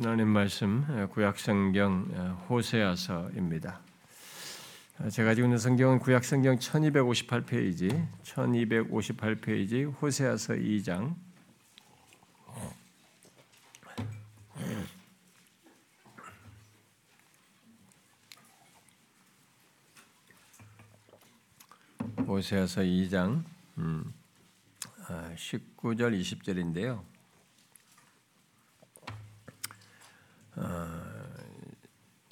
하나님 말씀 구약성경 호세아서입니다. 제가 가지고 있는 성경은 구약성경 1258페이지, 1258페이지 호세아서 2장 호세아서 2장 음, 19절 20절인데요.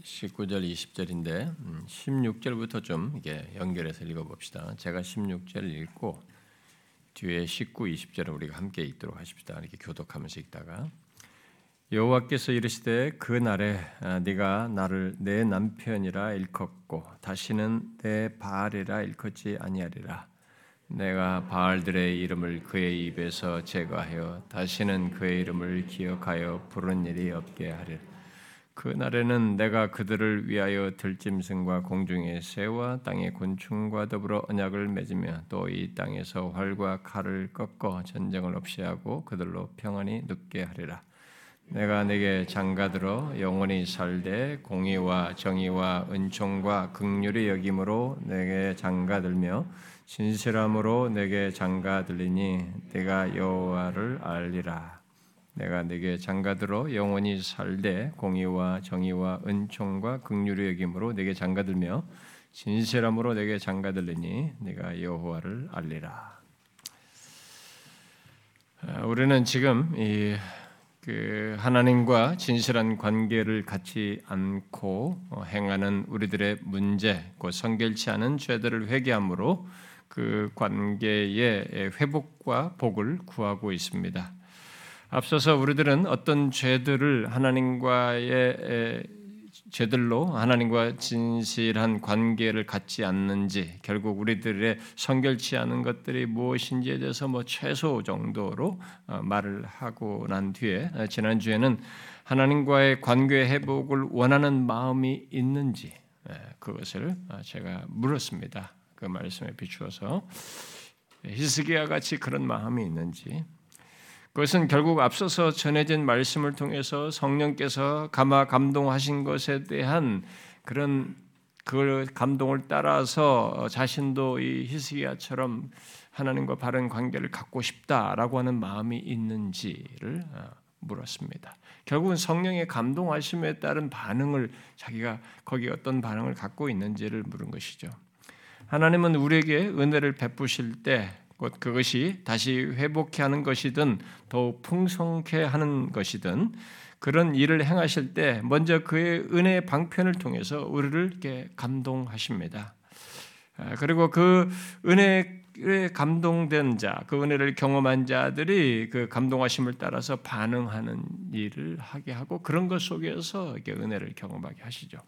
19절 20절인데 16절부터 좀 이게 연결해서 읽어봅시다. 제가 16절 읽고 뒤에 19, 20절을 우리가 함께 읽도록 하십시다. 이렇게 교독하면서 읽다가 여호와께서 이르시되 그 날에 아, 네가 나를 내 남편이라 일컫고 다시는 내 바알이라 일컫지 아니하리라. 내가 바알들의 이름을 그의 입에서 제거하여 다시는 그의 이름을 기억하여 부른 일이 없게 하리라. 그 날에는 내가 그들을 위하여 들짐승과 공중의 새와 땅의 곤충과 더불어 언약을 맺으며 또 이 땅에서 활과 칼을 꺾어 전쟁을 없이 하고 그들로 평안히 눕게 하리라. 내가 내게 장가들어 영원히 살되 공의와 정의와 은총과 극률의 여김으로 내게 장가들며 진실함으로 내게 장가들리니 내가 여호와를 알리라. 내가 내게 장가들어 영원히 살되 공의와 정의와 은총과 극률의 여김으로 내게 장가들며 진실함으로 내게 장가들리니 내가 여호와를 알리라. 아, 우리는 지금 이 그 하나님과 진실한 관계를 갖지 않고 어, 행하는 우리들의 문제, 그 성결치 않은 죄들을 회개함으로 그 관계의 회복과 복을 구하고 있습니다. 앞서서 우리들은 어떤 죄들을 하나님과의 죄들로 하나님과 진실한 관계를 갖지 않는지 결국 우리들의 성결치 않은 것들이 무엇인지에 대해서 뭐 최소 정도로 어, 말을 하고 난 뒤에 어, 지난 주에는 하나님과의 관계 회복을 원하는 마음이 있는지 예, 그것을 어, 제가 물었습니다. 그 말씀에 비추어서 히스기야 같이 그런 마음이 있는지 그것은 결국 앞서서 전해진 말씀을 통해서 성령께서 감화 감동하신 것에 대한 그런 그 감동을 따라서 자신도 이 히스기야처럼 하나님과 바른 관계를 갖고 싶다라고 하는 마음이 있는지를 어, 물었습니다. 결국은 성령의 감동하심에 따른 반응을 자기가 거기에 어떤 반응을 갖고 있는지를 물은 것이죠. 하나님은 우리에게 은혜를 베푸실 때 곧 그것이 다시 회복케 하는 것이든 더욱 풍성케 하는 것이든 그런 일을 행하실 때 먼저 그의 은혜의 방편을 통해서 우리를 이렇게 감동하십니다. 아, 그리고 그 은혜에 감동된 자, 그 은혜를 경험한 자들이 그 감동하심을 따라서 반응하는 일을 하게 하고 그런 것 속에서 이렇게 은혜를 경험하게 하시죠.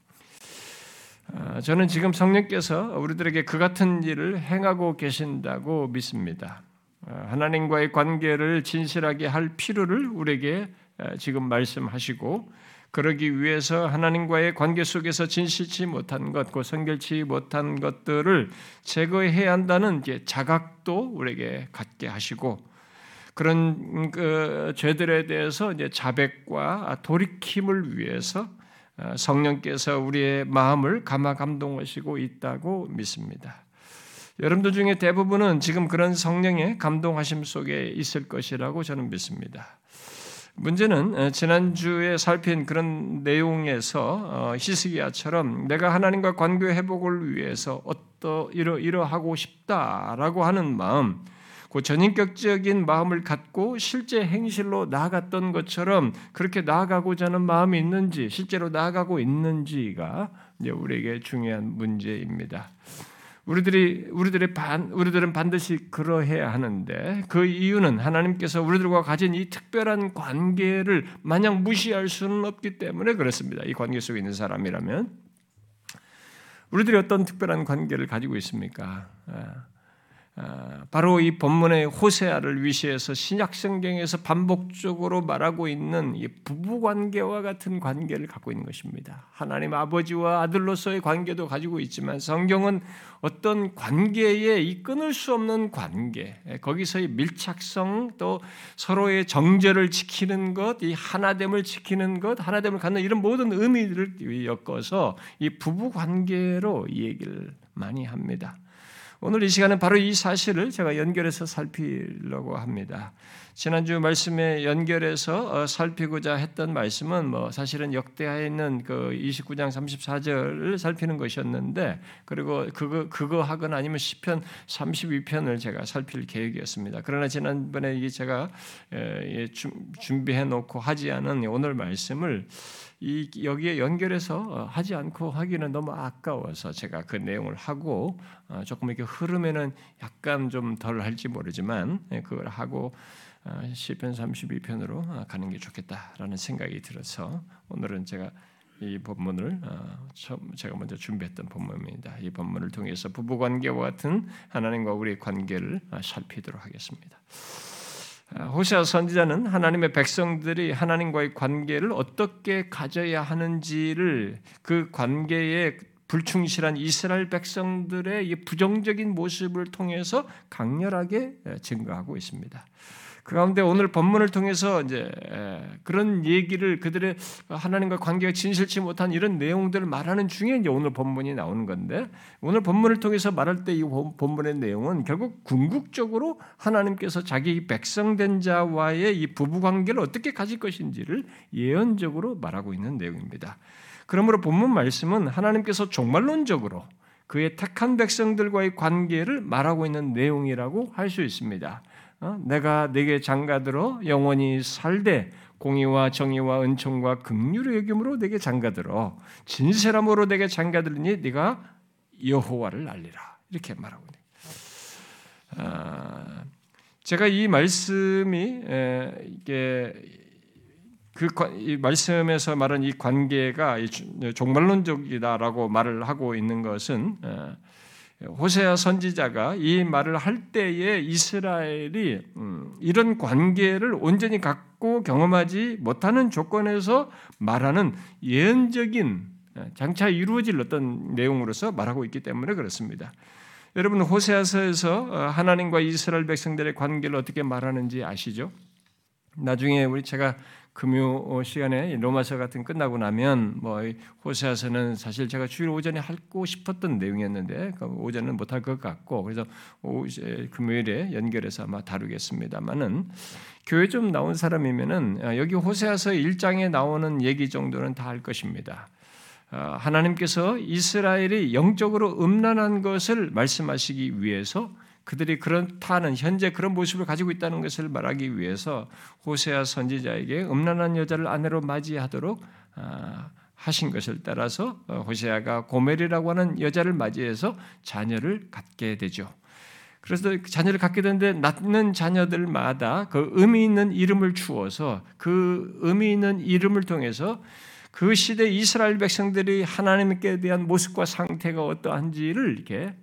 아, 저는 지금 성령께서 우리들에게 그 같은 일을 행하고 계신다고 믿습니다. 아, 하나님과의 관계를 진실하게 할 필요를 우리에게 아, 지금 말씀하시고 그러기 위해서 하나님과의 관계 속에서 진실치 못한 것, 그 성결치 못한 것들을 제거해야 한다는 자각도 우리에게 갖게 하시고 그런 그 죄들에 대해서 이제 자백과 돌이킴을 위해서 어, 성령께서 우리의 마음을 감화 감동하시고 있다고 믿습니다. 여러분들 중에 대부분은 지금 그런 성령의 감동하심 속에 있을 것이라고 저는 믿습니다. 문제는 어, 지난주에 살핀 그런 내용에서 어, 히스기야처럼 내가 하나님과 관계 회복을 위해서 어떠 이러 이러하고 싶다라고 하는 마음, 그 전인격적인 마음을 갖고 실제 행실로 나아갔던 것처럼 그렇게 나아가고자 하는 마음이 있는지 실제로 나아가고 있는지가 이제 우리에게 중요한 문제입니다. 우리들이 우리들의 반 우리들은 반드시 그러해야 하는데 그 이유는 하나님께서 우리들과 가진 이 특별한 관계를 마냥 무시할 수는 없기 때문에 그렇습니다. 이 관계 속에 있는 사람이라면 우리들이 어떤 특별한 관계를 가지고 있습니까? 아, 아, 바로 이 본문의 호세아를 위시해서 신약 성경에서 반복적으로 말하고 있는 이 부부 관계와 같은 관계를 갖고 있는 것입니다. 하나님 아버지와 아들로서의 관계도 가지고 있지만 성경은 어떤 관계에 이 끊을 수 없는 관계, 거기서의 밀착성 또 서로의 정제를 지키는 것, 이 하나됨을 지키는 것, 하나됨을 갖는 이런 모든 의미들을 엮어서 이 부부 관계로 이 얘기를 많이 합니다. 오늘 이 시간은 바로 이 사실을 제가 연결해서 살피려고 합니다. 지난주 말씀에 연결해서 어, 살피고자 했던 말씀은 뭐 사실은 역대하에 있는 그 29장 34절을 살피는 것이었는데 그리고 그거 그거 하거나 아니면 시편 32편을 제가 살필 계획이었습니다. 그러나 지난번에 제가 준비해 놓고 하지 않은 오늘 말씀을 이 여기에 연결해서 어, 하지 않고 하기는 너무 아까워서 제가 그 내용을 하고 어, 조금 이렇게 흐름에는 약간 좀 덜 할지 모르지만 예, 그걸 하고 어, 시편 32편으로 가는 게 좋겠다라는 생각이 들어서 오늘은 제가 이 본문을 제가 먼저 준비했던 본문입니다. 이 본문을 통해서 부부 관계와 같은 하나님과 우리의 관계를 살피도록 하겠습니다. 아, 호세아 선지자는 하나님의 백성들이 하나님과의 관계를 어떻게 가져야 하는지를 그 관계에 불충실한 이스라엘 백성들의 부정적인 모습을 통해서 강렬하게 증거하고 있습니다. 그 가운데 오늘 본문을 통해서 이제 그런 얘기를 그들의 하나님과 관계가 진실치 못한 이런 내용들을 말하는 중에 이제 오늘 본문이 나오는 건데 오늘 본문을 통해서 말할 때 이 본문의 내용은 결국 궁극적으로 하나님께서 자기 백성된 자와의 이 부부 관계를 어떻게 가질 것인지를 예언적으로 말하고 있는 내용입니다. 그러므로 본문 말씀은 하나님께서 종말론적으로 그의 택한 백성들과의 관계를 말하고 있는 내용이라고 할 수 있습니다. 어? 내가 내게 장가들어 영원히 살되 공의와 정의와 은총과 긍휼의 여김으로 내게 장가들어 진실함으로 내게 장가들니 네가 여호와를 알리라 이렇게 말하고 있네. 아, 제가 이 말씀이 이게 그 말씀에서 말한 이 관계가 종말론적이다라고 말을 하고 있는 것은 호세아 선지자가 이 말을 할 때에 이스라엘이 음, 이런 관계를 온전히 갖고 경험하지 못하는 조건에서 말하는 예언적인 예, 장차 이루어질 어떤 내용으로서 말하고 있기 때문에 그렇습니다. 여러분 호세아서에서 어, 하나님과 이스라엘 백성들의 관계를 어떻게 말하는지 아시죠? 나중에 우리 제가 금요 시간에 로마서 같은 끝나고 나면 뭐 호세아서는 사실 제가 주일 오전에 하고 싶었던 내용이었는데 그 오전은 못할 것 같고 그래서 금요일에 연결해서 아마 다루겠습니다만은 교회 좀 나온 사람이면은 아, 여기 호세아서 1장에 나오는 얘기 정도는 다 할 것입니다. 아, 하나님께서 이스라엘이 영적으로 음란한 것을 말씀하시기 위해서 그들이 그렇다는 현재 그런 모습을 가지고 있다는 것을 말하기 위해서 호세아 선지자에게 음란한 여자를 아내로 맞이하도록 아, 하신 것을 따라서 어, 호세아가 고멜이라고 하는 여자를 맞이해서 자녀를 갖게 되죠. 그래서 그 자녀를 갖게 되는데 낳는 자녀들마다 그 의미 있는 이름을 주어서 그 의미 있는 이름을 통해서 그 시대 이스라엘 백성들이 하나님께 대한 모습과 상태가 어떠한지를 이렇게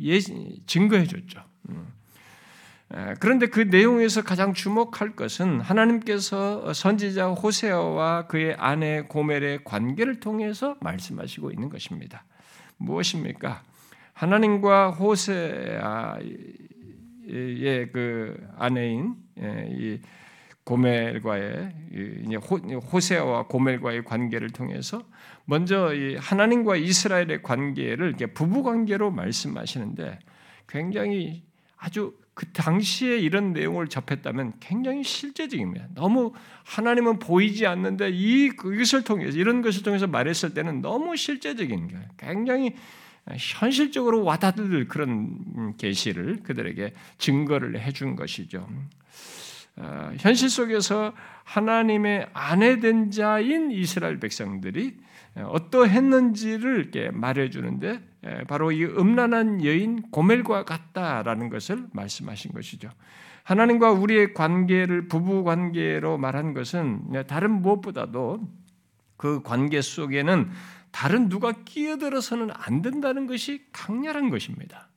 예, 증거해 줬죠. 음. 그런데 그 내용에서 가장 주목할 것은 하나님께서 선지자 호세아와 그의 아내 고멜의 관계를 통해서 말씀하시고 있는 것입니다. 무엇입니까? 하나님과 호세아의 그 아내인 예, 이 고멜과의 호세아와 고멜과의 관계를 통해서 먼저 하나님과 이스라엘의 관계를 부부 관계로 말씀하시는데 굉장히 아주 그 당시에 이런 내용을 접했다면 굉장히 실제적입니다. 너무 하나님은 보이지 않는데 이 이것을 통해서 이런 것을 통해서 말했을 때는 너무 실제적인 거예요. 굉장히 현실적으로 와닿을 그런 계시를 그들에게 증거를 해준 것이죠. 어, 현실 속에서 하나님의 아내된 자인 이스라엘 백성들이 어떠했는지를 이렇게 말해주는데 바로 이 음란한 여인 고멜과 같다라는 것을 말씀하신 것이죠. 하나님과 우리의 관계를 부부 관계로 말한 것은 다른 무엇보다도 그 관계 속에는 다른 누가 끼어들어서는 안 된다는 것이 강렬한 것입니다.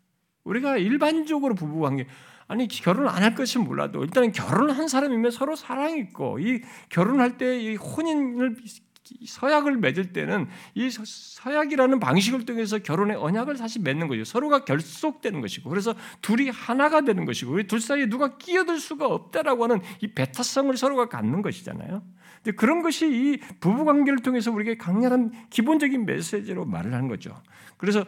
우리가 일반적으로 부부 관계 아니 결혼 안 할 것이 몰라도 일단은 결혼한 사람이면 서로 사랑이 있고 이 결혼할 때 이 혼인을 서약을 맺을 때는 이 서약이라는 방식을 통해서 결혼의 언약을 사실 맺는 거죠. 서로가 결속되는 것이고 그래서 둘이 하나가 되는 것이고 둘 사이에 누가 끼어들 수가 없다라고 하는 이 배타성을 서로가 갖는 것이잖아요. 근데 그런 것이 이 부부 관계를 통해서 우리에게 강렬한 기본적인 메시지로 말을 하는 거죠. 그래서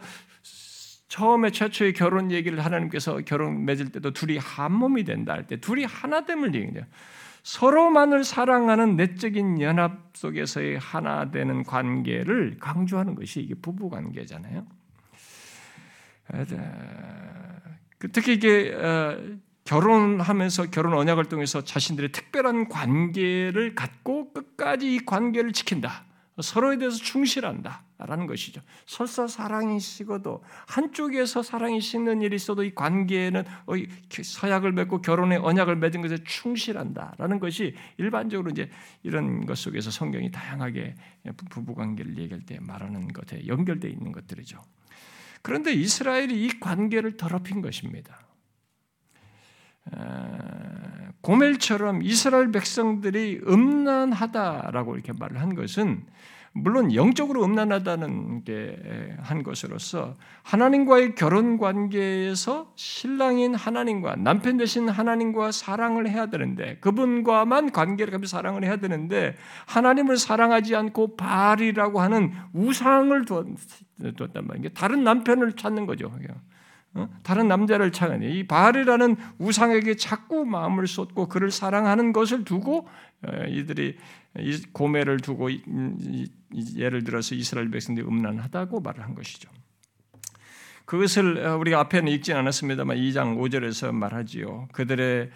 처음에 최초의 결혼 얘기를 하나님께서 결혼 맺을 때도 둘이 한 몸이 된다 할 때 둘이 하나됨을 얘기해요. 서로만을 사랑하는 내적인 연합 속에서의 하나 되는 관계를 강조하는 것이 이게 부부 관계잖아요. 그 특히 이게 어, 결혼하면서 결혼 언약을 통해서 자신들의 특별한 관계를 갖고 끝까지 이 관계를 지킨다. 서로에 대해서 충실한다. 라는 것이죠. 설사 사랑이 식어도 한쪽에서 사랑이 식는 일이 있어도 이 관계는 어, 서약을 맺고 결혼의 언약을 맺은 것에 충실한다라는 것이 일반적으로 이제 이런 것 속에서 성경이 다양하게 부부 관계를 얘기할 때 말하는 것에 연결되어 있는 것들이죠. 그런데 이스라엘이 이 관계를 더럽힌 것입니다. 고멜처럼 이스라엘 백성들이 음란하다라고 이렇게 말을 한 것은 물론 영적으로 음란하다는 게 한 것으로서 하나님과의 결혼 관계에서 신랑인 하나님과 남편 되신 하나님과 사랑을 해야 되는데 그분과만 관계를 가며 사랑을 해야 되는데 하나님을 사랑하지 않고 바알이라고 하는 우상을 뒀단 말이에요. 다른 남편을 찾는 거죠. 어? 다른 남자를 찾으니 이 바알이라는 우상에게 자꾸 마음을 쏟고 그를 사랑하는 것을 두고 어, 이들이 고매를 두고 예를 들어서 이스라엘 백성들이 음란하다고 말을 한 것이죠. 그것을 어, 우리가 앞에는 읽진 않았습니다만 2장 5절에서 말하지요. 그들의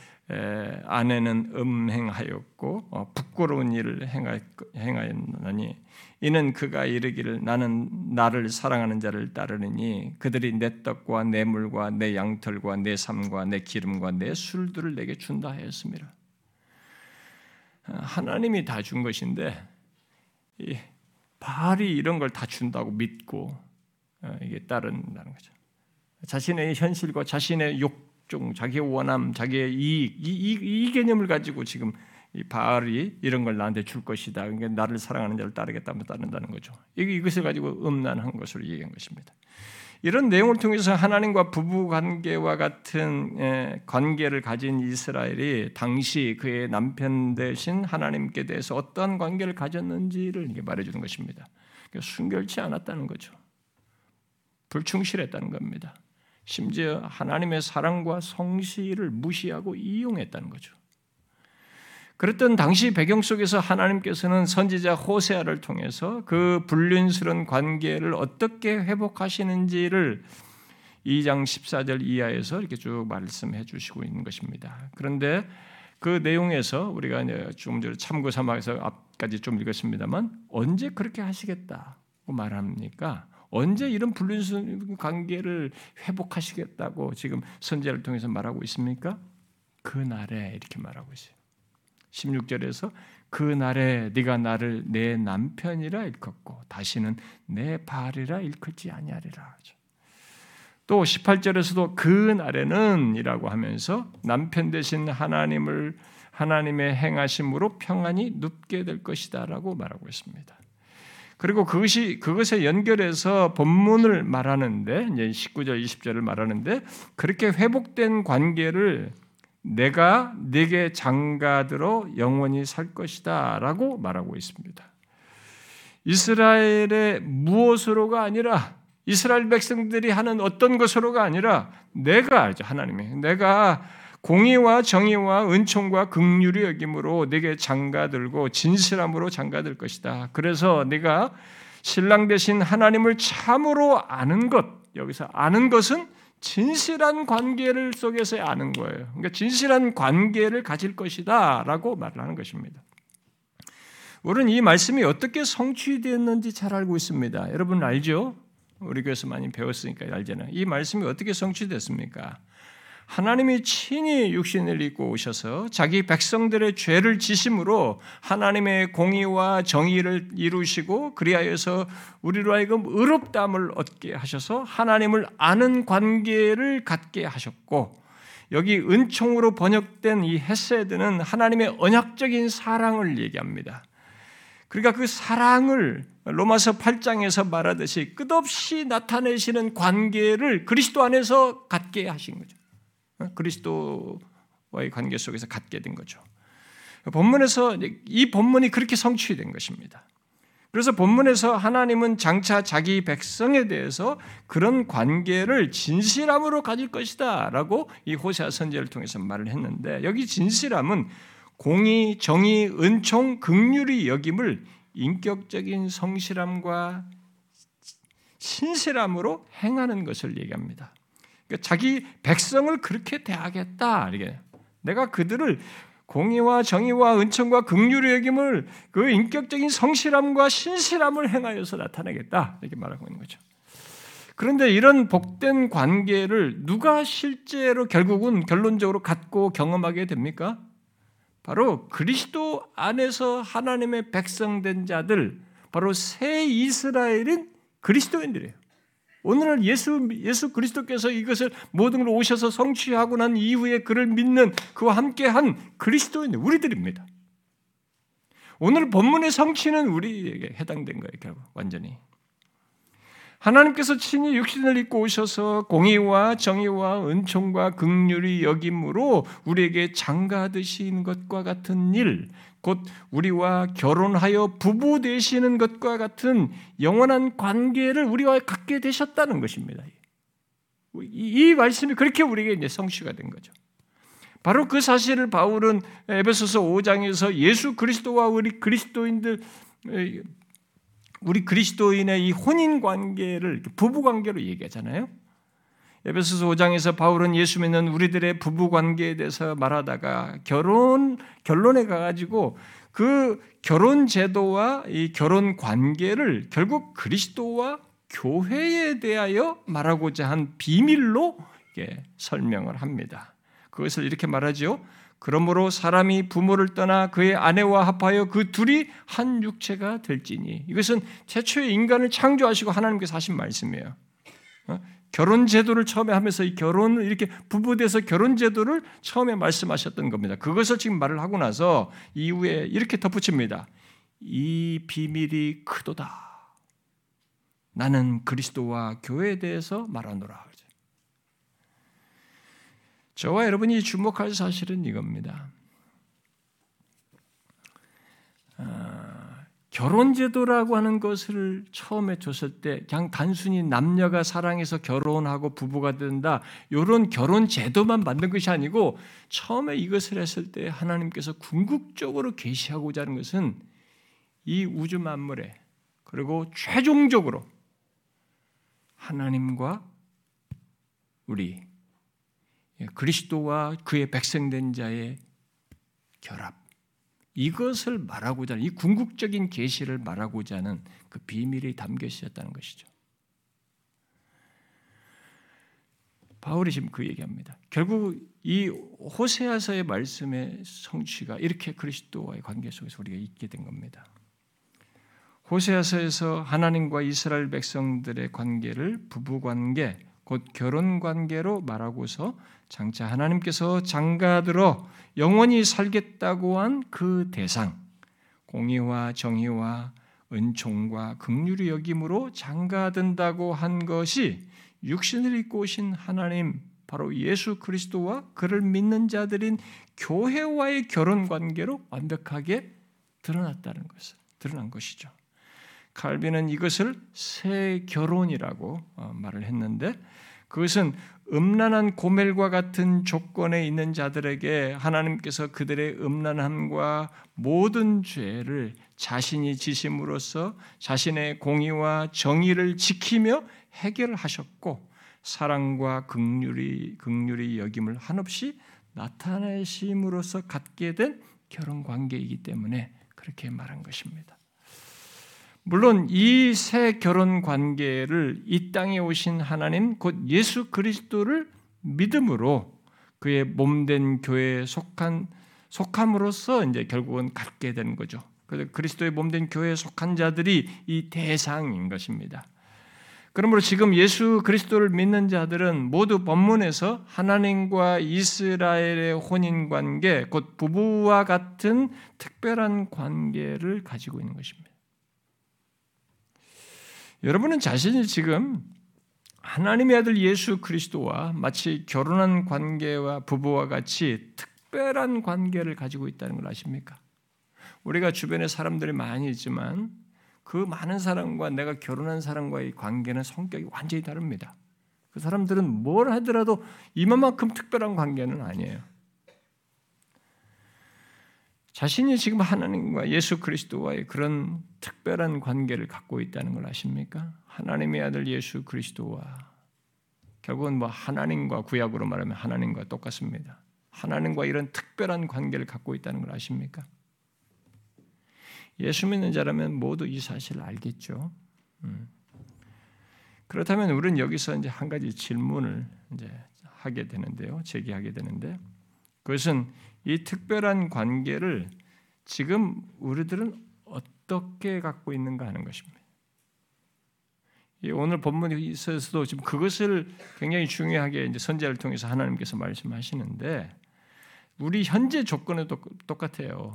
아내는 음행하였고 어, 부끄러운 일을 행하였느니 이는 그가 이르기를 나는 나를 사랑하는 자를 따르느니 그들이 내 떡과 내 물과 내 양털과 내 삶과 내 기름과 내 술들을 내게 준다 하였습니다. 하나님이 다 준 것인데 바알이 이런 걸 다 준다고 믿고 어, 이게 따른다는 거죠. 자신의 현실과 자신의 욕종, 자기의 원함, 자기의 이익, 이, 이, 이 개념을 가지고 지금 이 바알이 이런 걸 나한테 줄 것이다. 그러니까 나를 사랑하는 자를 따르겠다면 따른다는 거죠. 이것을 가지고 음란한 것으로 얘기한 것입니다. 이런 내용을 통해서 하나님과 부부 관계와 같은 예, 관계를 가진 이스라엘이 당시 그의 남편 대신 하나님께 대해서 어떠한 관계를 가졌는지를 말해주는 것입니다. 그러니까 순결치 않았다는 거죠. 불충실했다는 겁니다. 심지어 하나님의 사랑과 성실을 무시하고 이용했다는 거죠. 그랬던 당시 배경 속에서 하나님께서는 선지자 호세아를 통해서 그 불륜스러운 관계를 어떻게 회복하시는지를 2장 14절 이하에서 이렇게 쭉 말씀해 주시고 있는 것입니다. 그런데 그 내용에서 우리가 조금 전에 참고 삼아서 앞까지 좀 읽었습니다만 언제 그렇게 하시겠다고 말합니까? 언제 이런 불륜스러운 관계를 회복하시겠다고 지금 선제를 통해서 말하고 있습니까? 그 날에 이렇게 말하고 있어요. 16절에서 그 날에 네가 나를 내 남편이라 일컫고 다시는 내 발이라 일컫지 아니하리라 하죠. 또 18절에서도 그 날에는 이라고 하면서 남편 대신 하나님을 하나님의 행하심으로 평안이 눕게 될 것이다라고 말하고 있습니다. 그리고 그것이 그것에 연결해서 본문을 말하는데 이제 19절 20절을 말하는데 그렇게 회복된 관계를 내가 네게 장가들어 영원히 살 것이다 라고 말하고 있습니다. 이스라엘의 무엇으로가 아니라 이스라엘 백성들이 하는 어떤 것으로가 아니라 내가 하나님이 내가 공의와 정의와 은총과 긍휼의 여김으로 네게 장가들고 진실함으로 장가들 것이다. 그래서 네가 신랑 대신 하나님을 참으로 아는 것 여기서 아는 것은 진실한 관계를 속에서 아는 거예요. 그러니까 진실한 관계를 가질 것이다라고 말을 하는 것입니다. 우리는 이 말씀이 어떻게 성취되었는지 잘 알고 있습니다. 여러분 알죠? 우리 교회에서 많이 배웠으니까 알잖아요. 이 말씀이 어떻게 성취됐습니까? 하나님이 친히 육신을 입고 오셔서 자기 백성들의 죄를 지심으로 하나님의 공의와 정의를 이루시고 그리하여서 우리로 하여금 의롭다함을 얻게 하셔서 하나님을 아는 관계를 갖게 하셨고 여기 은총으로 번역된 이 헤세드는 하나님의 언약적인 사랑을 얘기합니다. 그러니까 그 사랑을 로마서 8장에서 말하듯이 끝없이 나타내시는 관계를 그리스도 안에서 갖게 하신 거죠. 어? 그리스도와의 관계 속에서 갖게 된 거죠. 본문에서 이 본문이 그렇게 성취된 것입니다. 그래서 본문에서 하나님은 장차 자기 백성에 대해서 그런 관계를 진실함으로 가질 것이다 라고 이 호세아 선제를 통해서 말을 했는데 여기 진실함은 공의, 정의, 은총, 극률이 여김을 인격적인 성실함과 신실함으로 행하는 것을 얘기합니다. 그러니까 자기 백성을 그렇게 대하겠다. 이게 내가 그들을 공의와 정의와 은총과 극률의 여김을 그 인격적인 성실함과 신실함을 행하여서 나타내겠다. 이렇게 말하고 있는 거죠. 그런데 이런 복된 관계를 누가 실제로 결국은 결론적으로 갖고 경험하게 됩니까? 바로 그리스도 안에서 하나님의 백성된 자들, 바로 새 이스라엘인 그리스도인들이에요. 오늘날 예수, 예수 그리스도께서 이것을 모든 걸 오셔서 성취하고 난 이후에 그를 믿는 그와 함께 한 그리스도인, 우리들입니다. 오늘 본문의 성취는 우리에게 해당된 거예요, 결국. 완전히. 하나님께서 친히 육신을 입고 오셔서 공의와 정의와 은총과 극률이 여김으로 우리에게 장가드신 것과 같은 일, 곧 우리와 결혼하여 부부 되시는 것과 같은 영원한 관계를 우리와 갖게 되셨다는 것입니다. 이 말씀이 그렇게 우리에게 이제 성취가 된 거죠. 바로 그 사실을 바울은 에베소서 5장에서 예수 그리스도와 우리 그리스도인들 우리 그리스도인의 이 혼인 관계를 부부 관계로 얘기하잖아요. 에베소서 5장에서 바울은 예수 믿는 우리들의 부부 관계에 대해서 말하다가 결혼 결론에 가 가지고 그 결혼 제도와 이 결혼 관계를 결국 그리스도와 교회에 대하여 말하고자 한 비밀로 설명을 합니다. 그것을 이렇게 말하죠. 그러므로 사람이 부모를 떠나 그의 아내와 합하여 그 둘이 한 육체가 될지니 이것은 최초의 인간을 창조하시고 하나님께서 하신 말씀이에요. 어? 결혼 제도를 처음에 하면서 이 결혼을 이렇게 부부돼서 결혼 제도를 처음에 말씀하셨던 겁니다. 그것을 지금 말을 하고 나서 이후에 이렇게 덧붙입니다. 이 비밀이 크도다. 나는 그리스도와 교회에 대해서 말하노라. 저와 여러분이 주목할 사실은 이겁니다. 아, 결혼제도라고 하는 것을 처음에 줬을 때 그냥 단순히 남녀가 사랑해서 결혼하고 부부가 된다 이런 결혼제도만 만든 것이 아니고 처음에 이것을 했을 때 하나님께서 궁극적으로 계시하고자 하는 것은 이 우주 만물에 그리고 최종적으로 하나님과 우리 예, 그리스도와 그의 백성된 자의 결합 이것을 말하고자 하는 이 궁극적인 계시를 말하고자 하는 그 비밀이 담겨 있었다는 것이죠. 바울이 지금 그 얘기합니다. 결국 이 호세아서의 말씀의 성취가 이렇게 그리스도와의 관계 속에서 우리가 있게 된 겁니다. 호세아서에서 하나님과 이스라엘 백성들의 관계를 부부 관계, 곧 결혼 관계로 말하고서 장차 하나님께서 장가들어 영원히 살겠다고 한 그 대상, 공의와 정의와 은총과 극률의 여김으로 장가든다고 한 것이 육신을 입고 오신 하나님 바로 예수 그리스도와 그를 믿는 자들인 교회와의 결혼 관계로 완벽하게 드러났다는 것을 드러난 것이죠. 칼빈은 이것을 새 결혼이라고 어, 말을 했는데 그것은 음란한 고멜과 같은 조건에 있는 자들에게 하나님께서 그들의 음란함과 모든 죄를 자신이 지심으로써 자신의 공의와 정의를 지키며 해결하셨고 사랑과 극률이 극률이 여김을 한없이 나타내심으로써 갖게 된 결혼 관계이기 때문에 그렇게 말한 것입니다. 물론 이 새 결혼 관계를 이 땅에 오신 하나님 곧 예수 그리스도를 믿음으로 그의 몸된 교회에 속한 속함으로써 이제 결국은 갖게 되는 거죠. 그래서 그리스도의 몸된 교회에 속한 자들이 이 대상인 것입니다. 그러므로 지금 예수 그리스도를 믿는 자들은 모두 본문에서 하나님과 이스라엘의 혼인 관계, 곧 부부와 같은 특별한 관계를 가지고 있는 것입니다. 여러분은 자신이 지금 하나님의 아들 예수 그리스도와 마치 결혼한 관계와 부부와 같이 특별한 관계를 가지고 있다는 걸 아십니까? 우리가 주변에 사람들이 많이 있지만 그 많은 사람과 내가 결혼한 사람과의 관계는 성격이 완전히 다릅니다. 그 사람들은 뭘 하더라도 이만큼 특별한 관계는 아니에요. 자신이 지금 하나님과 예수 그리스도와의 그런 특별한 관계를 갖고 있다는 걸 아십니까? 하나님의 아들 예수 그리스도와 결국은 뭐 하나님과 구약으로 말하면 하나님과 똑같습니다. 하나님과 이런 특별한 관계를 갖고 있다는 걸 아십니까? 예수 믿는 자라면 모두 이 사실을 알겠죠. 음. 그렇다면 우리는 여기서 이제 한 가지 질문을 이제 하게 되는데요. 제기하게 되는데 그것은 이 특별한 관계를 지금 우리들은 어떻게 갖고 있는가 하는 것입니다. 오늘 본문에 있어서도 지금 그것을 굉장히 중요하게 이제 선제를 통해서 하나님께서 말씀하시는데 우리 현재 조건에도 똑같아요.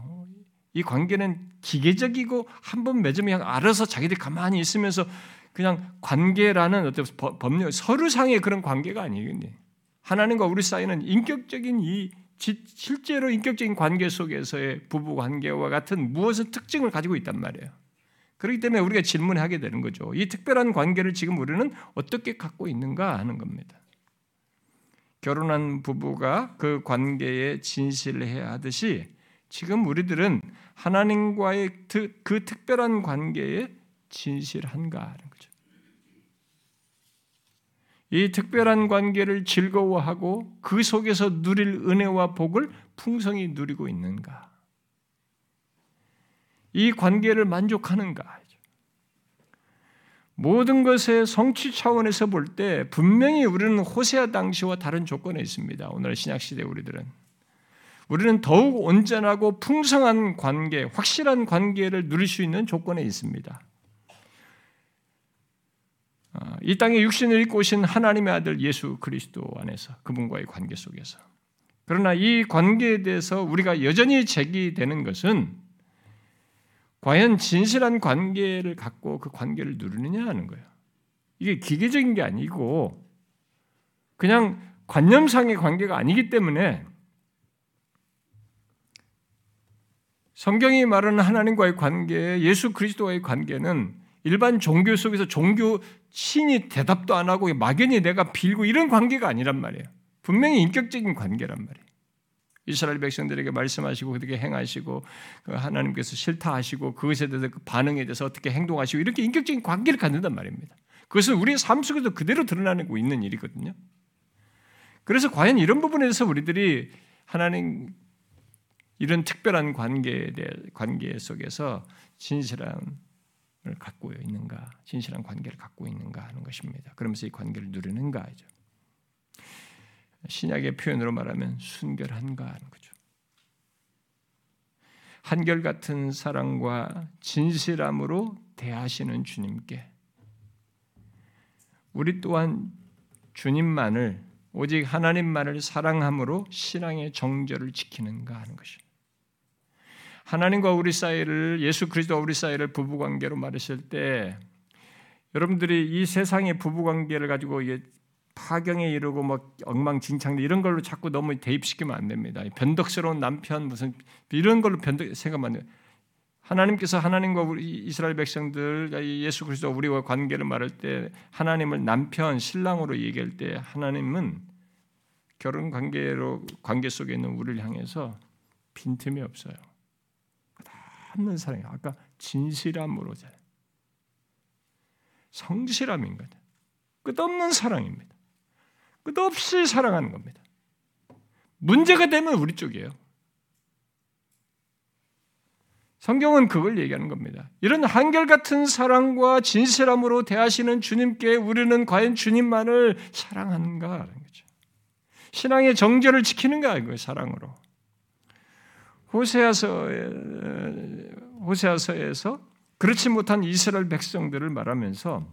이 관계는 기계적이고 한 번 맺으면 알아서 자기들이 가만히 있으면서 그냥 관계라는 어떤 법률 서류상의 그런 관계가 아니거든요. 하나님과 우리 사이는 인격적인 이 실제로 인격적인 관계 속에서의 부부 관계와 같은 무엇의 특징을 가지고 있단 말이에요. 그렇기 때문에 우리가 질문하게 되는 거죠. 이 특별한 관계를 지금 우리는 어떻게 갖고 있는가 하는 겁니다. 결혼한 부부가 그 관계에 진실해야 하듯이 지금 우리들은 하나님과의 그 특별한 관계에 진실한가. 이 특별한 관계를 즐거워하고 그 속에서 누릴 은혜와 복을 풍성히 누리고 있는가? 이 관계를 만족하는가? 모든 것의 성취 차원에서 볼 때 분명히 우리는 호세아 당시와 다른 조건에 있습니다. 오늘 신약 시대 우리들은 우리는 더욱 온전하고 풍성한 관계, 확실한 관계를 누릴 수 있는 조건에 있습니다. 아, 이 땅에 육신을 입고 오신 하나님의 아들 예수 그리스도 안에서 그분과의 관계 속에서 그러나 이 관계에 대해서 우리가 여전히 제기되는 것은 과연 진실한 관계를 갖고 그 관계를 누리느냐 하는 거예요. 이게 기계적인 게 아니고 그냥 관념상의 관계가 아니기 때문에 성경이 말하는 하나님과의 관계, 예수 그리스도와의 관계는 일반 종교 속에서 종교 신이 대답도 안 하고 막연히 내가 빌고 이런 관계가 아니란 말이에요. 분명히 인격적인 관계란 말이에요. 이스라엘 백성들에게 말씀하시고 그렇게 행하시고 그 하나님께서 싫다 하시고 그것에 대해서 그 반응에 대해서 어떻게 행동하시고 이렇게 인격적인 관계를 갖는단 말입니다. 그것은 우리의 삶 속에서 그대로 드러나고 있는 일이거든요. 그래서 과연 이런 부분에 서 우리들이 하나님 이런 특별한 대해 관계 속에서 진실함을 갖고 있는가, 진실한 관계를 갖고 있는가 하는 것입니다. 그러면서 이 관계를 누리는가죠. 신약의 표현으로 말하면 순결한가 하는 거죠. 한결 같은 사랑과 진실함으로 대하시는 주님께 우리 또한 주님만을 오직 하나님만을 사랑함으로 신앙의 정절을 지키는가 하는 것입니다. 하나님과 우리 사이를 예수 그리스도와 우리 사이를 부부 관계로 말했을 때 여러분들이 이 세상의 부부 관계를 가지고 파경에 이르고 막 엉망진창 이런 걸로 자꾸 너무 대입시키면 안 됩니다. 변덕스러운 남편 무슨 이런 걸로 변덕 생각만 해요. 하나님께서 하나님과 우리 이스라엘 백성들 예수 그리스도 우리와 관계를 말할 때 하나님을 남편 신랑으로 얘기할 때 하나님은 결혼 관계로 관계 속에 있는 우리를 향해서 빈틈이 없어요. 없는 사랑이 아까 진실함으로 성실함인 거죠. 끝없는 사랑입니다. 끝없이 사랑하는 겁니다. 문제가 되면 우리 쪽이에요. 성경은 그걸 얘기하는 겁니다. 이런 한결같은 사랑과 진실함으로 대하시는 주님께 우리는 과연 주님만을 사랑하는가 하는 거죠. 신앙의 정절을 지키는 거야, 그 사랑으로. 호세아서 호세아서에서 그렇지 못한 이스라엘 백성들을 말하면서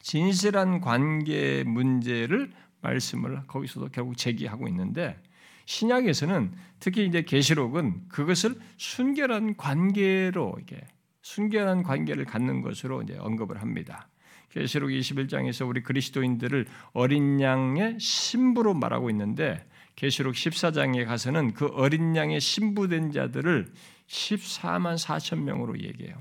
진실한 관계 문제를 말씀을 거기서도 결국 제기하고 있는데 신약에서는 특히 이제 계시록은 그것을 순결한 관계로 이게 순결한 관계를 갖는 것으로 이제 언급을 합니다. 계시록 21장에서 우리 그리스도인들을 어린 양의 신부로 말하고 있는데 계시록 14장에 가서는 그 어린 양의 신부된 자들을 14만 4천 명으로 얘기해요.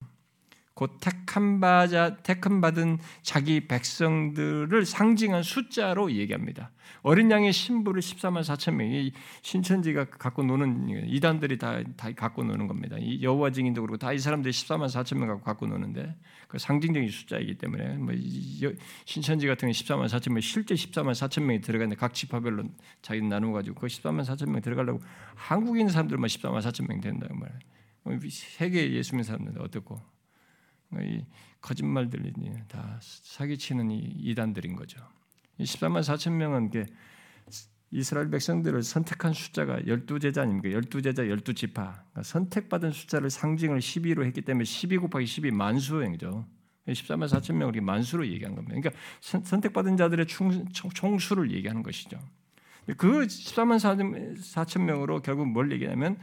곧 택한 바자 택한 받은 자기 백성들을 상징한 숫자로 얘기합니다. 어린 양의 신부를 14만 4천 명이 신천지가 갖고 노는 이단들이 다, 다 갖고 노는 겁니다. 이 여호와 증인도 그렇고 다 이 사람들이 14만 4천 명 갖고 갖고 노는데 그 상징적인 숫자이기 때문에 뭐 신천지 같은 경우 14만 4천 명 실제 14만 4천 명이 들어가는데 각 지파별로 자기 나누어 가지고 그 14만 4천 명 들어가려고 한국인 사람들만 14만 4천 명 된다 그 말이에요. 세계 예수 믿는 사람들 어떻고 이 거짓말들이 다 사기치는 이 이단들인 거죠. 14만 4천 명은 게 이스라엘 백성들을 선택한 숫자가 12제자 아닙니까? 12제자 12지파. 그러니까 선택받은 숫자를 상징을 12로 했기 때문에 12 곱하기 12 만수행이죠. 14만 4천 명을 만수로 얘기한 겁니다. 그러니까 선택받은 자들의 총, 총 수를 얘기하는 것이죠. 그 14만 4천 명으로 결국 뭘 얘기하냐면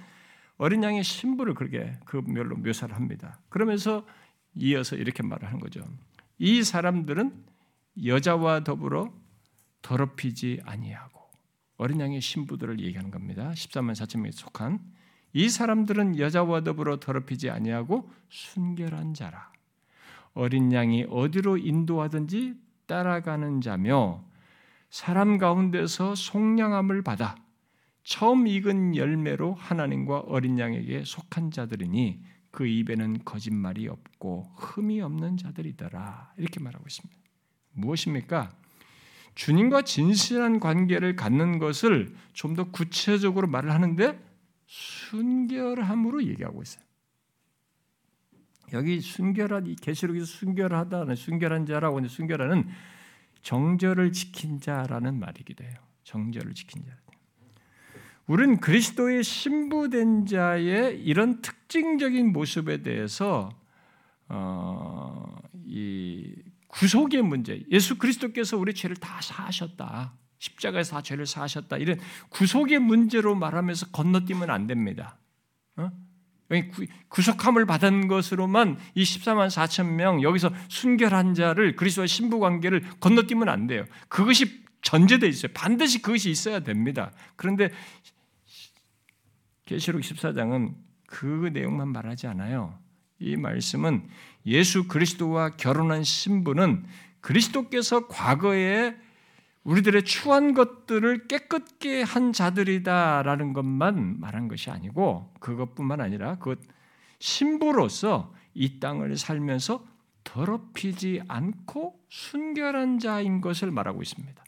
어린 양의 신부를 그렇게 그 멸로 묘사를 합니다. 그러면서 이어서 이렇게 말을 하는 거죠. 이 사람들은 여자와 더불어 더럽히지 아니하고 어린 양의 신부들을 얘기하는 겁니다. 13만 4천 명에 속한 이 사람들은 여자와 더불어 더럽히지 아니하고 순결한 자라. 어린 양이 어디로 인도하든지 따라가는 자며 사람 가운데서 속량함을 받아 처음 익은 열매로 하나님과 어린 양에게 속한 자들이니 그 입에는 거짓말이 없고 흠이 없는 자들이더라. 이렇게 말하고 있습니다. 무엇입니까? 주님과 진실한 관계를 갖는 것을 좀 더 구체적으로 말을 하는데 순결함으로 얘기하고 있어요. 여기 순결한 이 계시록에서 순결하다는 순결한 자라고 하는 순결하는 정절을 지킨 자라는 말이기도 해요. 정절을 지킨 자. 우리는 그리스도의 신부된 자의 이런 특징적인 모습에 대해서 어, 이 구속의 문제, 예수 그리스도께서 우리 죄를 다 사하셨다. 십자가에서 다 죄를 사하셨다. 이런 구속의 문제로 말하면서 건너뛰면 안 됩니다. 어? 구속함을 받은 것으로만 이 14만 4천 명 여기서 순결한 자를 그리스도의 신부 관계를 건너뛰면 안 돼요. 그것이 전제되어 있어요. 반드시 그것이 있어야 됩니다. 그런데 계시록 14장은 그 내용만 말하지 않아요. 이 말씀은 예수 그리스도와 결혼한 신부는 그리스도께서 과거에 우리들의 추한 것들을 깨끗게 한 자들이다라는 것만 말한 것이 아니고 그것뿐만 아니라 그 신부로서 이 땅을 살면서 더럽히지 않고 순결한 자인 것을 말하고 있습니다.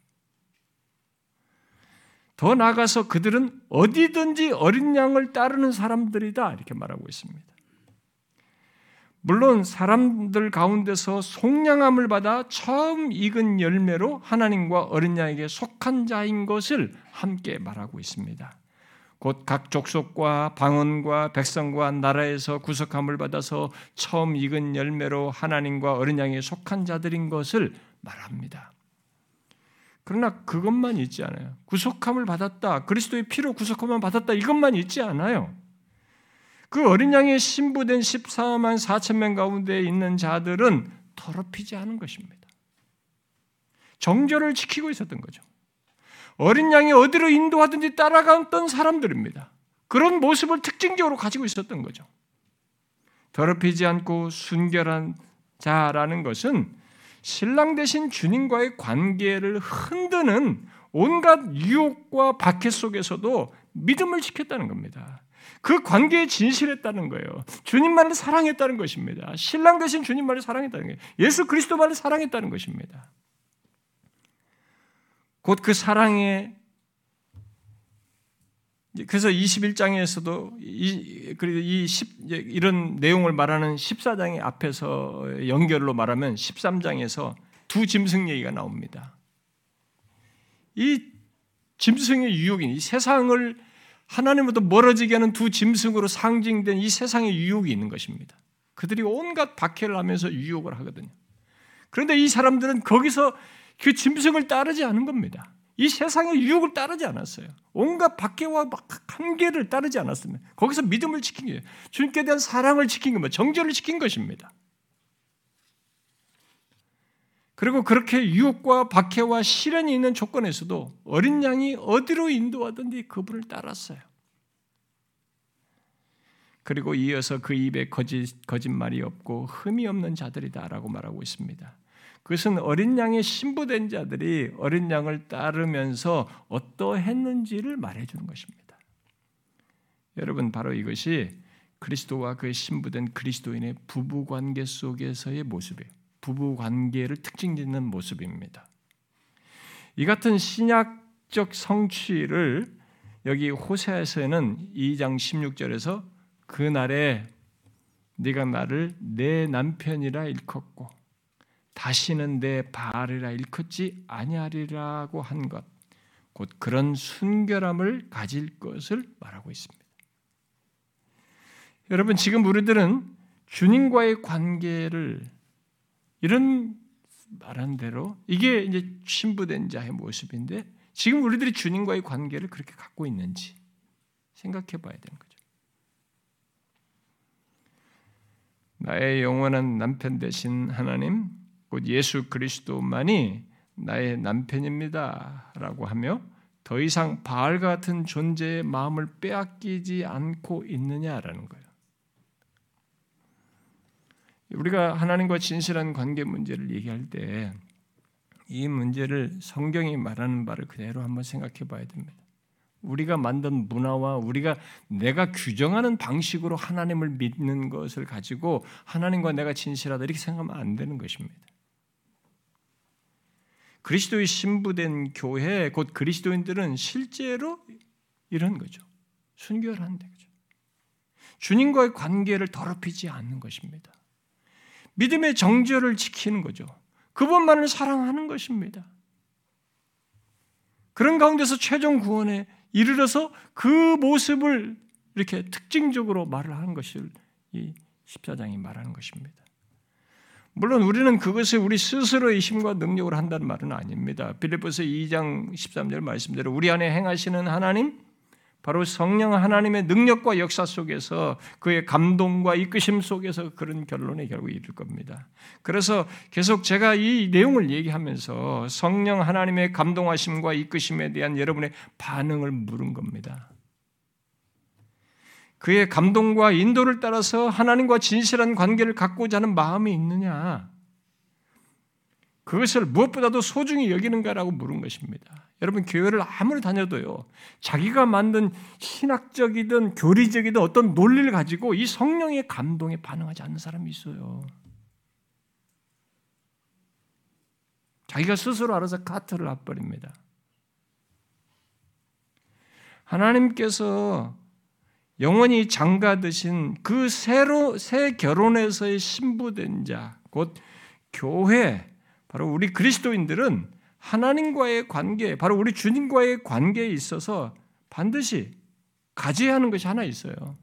더 나아가서 그들은 어디든지 어린 양을 따르는 사람들이다 이렇게 말하고 있습니다. 물론 사람들 가운데서 속량함을 받아 처음 익은 열매로 하나님과 어린 양에게 속한 자인 것을 함께 말하고 있습니다. 곧 각 족속과 방언과 백성과 나라에서 구속함을 받아서 처음 익은 열매로 하나님과 어린 양에 속한 자들인 것을 말합니다. 그러나 그것만 있지 않아요. 구속함을 받았다. 그리스도의 피로 구속함을 받았다. 이것만 있지 않아요. 그 어린 양의 신부된 14만 4천 명 가운데 있는 자들은 더럽히지 않은 것입니다. 정절을 지키고 있었던 거죠. 어린 양이 어디로 인도하든지 따라갔던 사람들입니다. 그런 모습을 특징적으로 가지고 있었던 거죠. 더럽히지 않고 순결한 자라는 것은 신랑 대신 주님과의 관계를 흔드는 온갖 유혹과 박해 속에서도 믿음을 지켰다는 겁니다. 그 관계에 진실했다는 거예요. 주님만을 사랑했다는 것입니다. 신랑 대신 주님만을 사랑했다는 거예요. 예수 그리스도만을 사랑했다는 것입니다. 곧 그 사랑에 그래서 21장에서도 이, 이 10, 이런 내용을 말하는 14장의 앞에서 연결로 말하면 13장에서 두 짐승 얘기가 나옵니다. 이 짐승의 유혹인 이 세상을 하나님부터 멀어지게 하는 두 짐승으로 상징된 이 세상의 유혹이 있는 것입니다. 그들이 온갖 박해를 하면서 유혹을 하거든요. 그런데 이 사람들은 거기서 그 짐승을 따르지 않은 겁니다. 이 세상의 유혹을 따르지 않았어요. 온갖 박해와 한계를 따르지 않았습니다. 거기서 믿음을 지킨 거예요. 주님께 대한 사랑을 지킨 겁니다. 정죄를 지킨 것입니다. 그리고 그렇게 유혹과 박해와 시련이 있는 조건에서도 어린 양이 어디로 인도하든지 그분을 따랐어요. 그리고 이어서 그 입에 거짓, 거짓말이 없고 흠이 없는 자들이다라고 말하고 있습니다. 그것은 어린 양의 신부된 자들이 어린 양을 따르면서 어떠했는지를 말해주는 것입니다. 여러분, 바로 이것이 그리스도와 그 신부된 그리스도인의 부부 관계 속에서의 모습이에요. 부부 관계를 특징 짓는 모습입니다. 이 같은 신약적 성취를 여기 호세아서는 2장 16절에서 그날에 네가 나를 내 남편이라 일컫고 다시는 내 바알이라 일컫지 아니하리라고 한 것, 곧 그런 순결함을 가질 것을 말하고 있습니다. 여러분 지금 우리들은 주님과의 관계를 이런 말한 대로 이게 이제 신부된 자의 모습인데 지금 우리들이 주님과의 관계를 그렇게 갖고 있는지 생각해 봐야 되는 거죠. 나의 영원한 남편 되신 하나님, 곧 예수 그리스도만이 나의 남편입니다라고 하며 더 이상 바알 같은 존재의 마음을 빼앗기지 않고 있느냐라는 거예요. 우리가 하나님과 진실한 관계 문제를 얘기할 때 이 문제를 성경이 말하는 바를 그대로 한번 생각해 봐야 됩니다. 우리가 만든 문화와 우리가 내가 규정하는 방식으로 하나님을 믿는 것을 가지고 하나님과 내가 진실하다 이렇게 생각하면 안 되는 것입니다. 그리스도의 신부된 교회 곧 그리스도인들은 실제로 이런 거죠. 순결한데 그죠. 주님과의 관계를 더럽히지 않는 것입니다. 믿음의 정죄를 지키는 거죠. 그분만을 사랑하는 것입니다. 그런 가운데서 최종 구원에 이르러서 그 모습을 이렇게 특징적으로 말을 하는 것을 이 14장이 말하는 것입니다. 물론 우리는 그것을 우리 스스로의 힘과 능력으로 한다는 말은 아닙니다. 빌립보서 2장 13절 말씀대로 우리 안에 행하시는 하나님 바로 성령 하나님의 능력과 역사 속에서 그의 감동과 이끄심 속에서 그런 결론에 결국 이를 겁니다. 그래서 계속 제가 이 내용을 얘기하면서 성령 하나님의 감동하심과 이끄심에 대한 여러분의 반응을 물은 겁니다. 그의 감동과 인도를 따라서 하나님과 진실한 관계를 갖고자 하는 마음이 있느냐? 그것을 무엇보다도 소중히 여기는가라고 물은 것입니다. 여러분 교회를 아무리 다녀도요. 자기가 만든 신학적이든 교리적이든 어떤 논리를 가지고 이 성령의 감동에 반응하지 않는 사람이 있어요. 자기가 스스로 알아서 카트를 놔버립니다. 하나님께서 영원히 장가드신 그 새로 새 결혼에서의 신부된 자, 곧 교회, 바로 우리 그리스도인들은 하나님과의 관계, 바로 우리 주님과의 관계에 있어서 반드시 가져야 하는 것이 하나 있어요.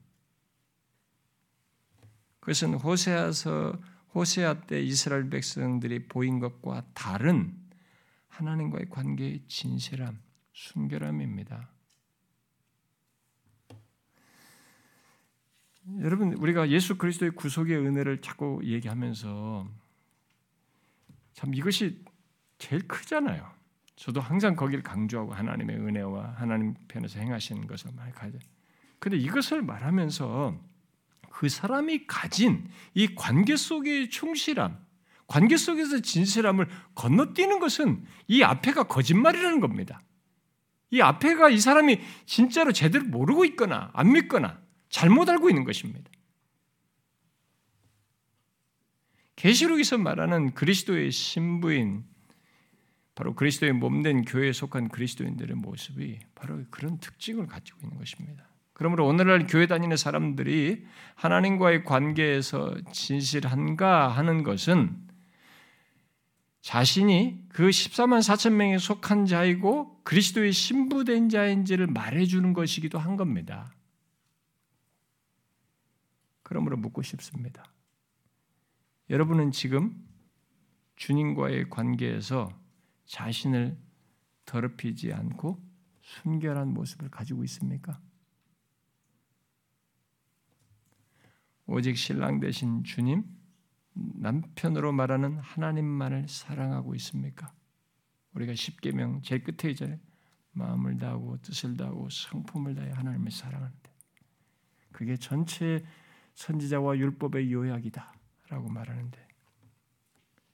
그것은 호세아서 호세아 때 이스라엘 백성들이 보인 것과 다른 하나님과의 관계의 진실함, 순결함입니다. 여러분 우리가 예수 그리스도의 구속의 은혜를 자꾸 얘기하면서 참 이것이 제일 크잖아요. 저도 항상 거기를 강조하고 하나님의 은혜와 하나님 편에서 행하시는 것을 많이 가져. 근데 이것을 말하면서 그 사람이 가진 이 관계 속의 충실함, 관계 속에서 진실함을 건너뛰는 것은 이 앞에가 거짓말이라는 겁니다. 이 앞에가 이 사람이 진짜로 제대로 모르고 있거나 안 믿거나 잘못 알고 있는 것입니다. 계시록에서 말하는 그리스도의 신부인 바로 그리스도의 몸된 교회에 속한 그리스도인들의 모습이 바로 그런 특징을 가지고 있는 것입니다. 그러므로 오늘날 교회 다니는 사람들이 하나님과의 관계에서 진실한가 하는 것은 자신이 그 14만 4천 명에 속한 자이고 그리스도의 신부된 자인지를 말해주는 것이기도 한 겁니다. 그러므로 묻고 싶습니다. 여러분은 지금 주님과의 관계에서 자신을 더럽히지 않고 순결한 모습을 가지고 있습니까? 오직 신랑 되신 주님, 남편으로 말하는 하나님만을 사랑하고 있습니까? 우리가 십계명 제일 끝에 있잖아요. 마음을 다하고 뜻을 다하고 성품을 다해 하나님을 사랑하는데 그게 전체 선지자와 율법의 요약이다라고 말하는데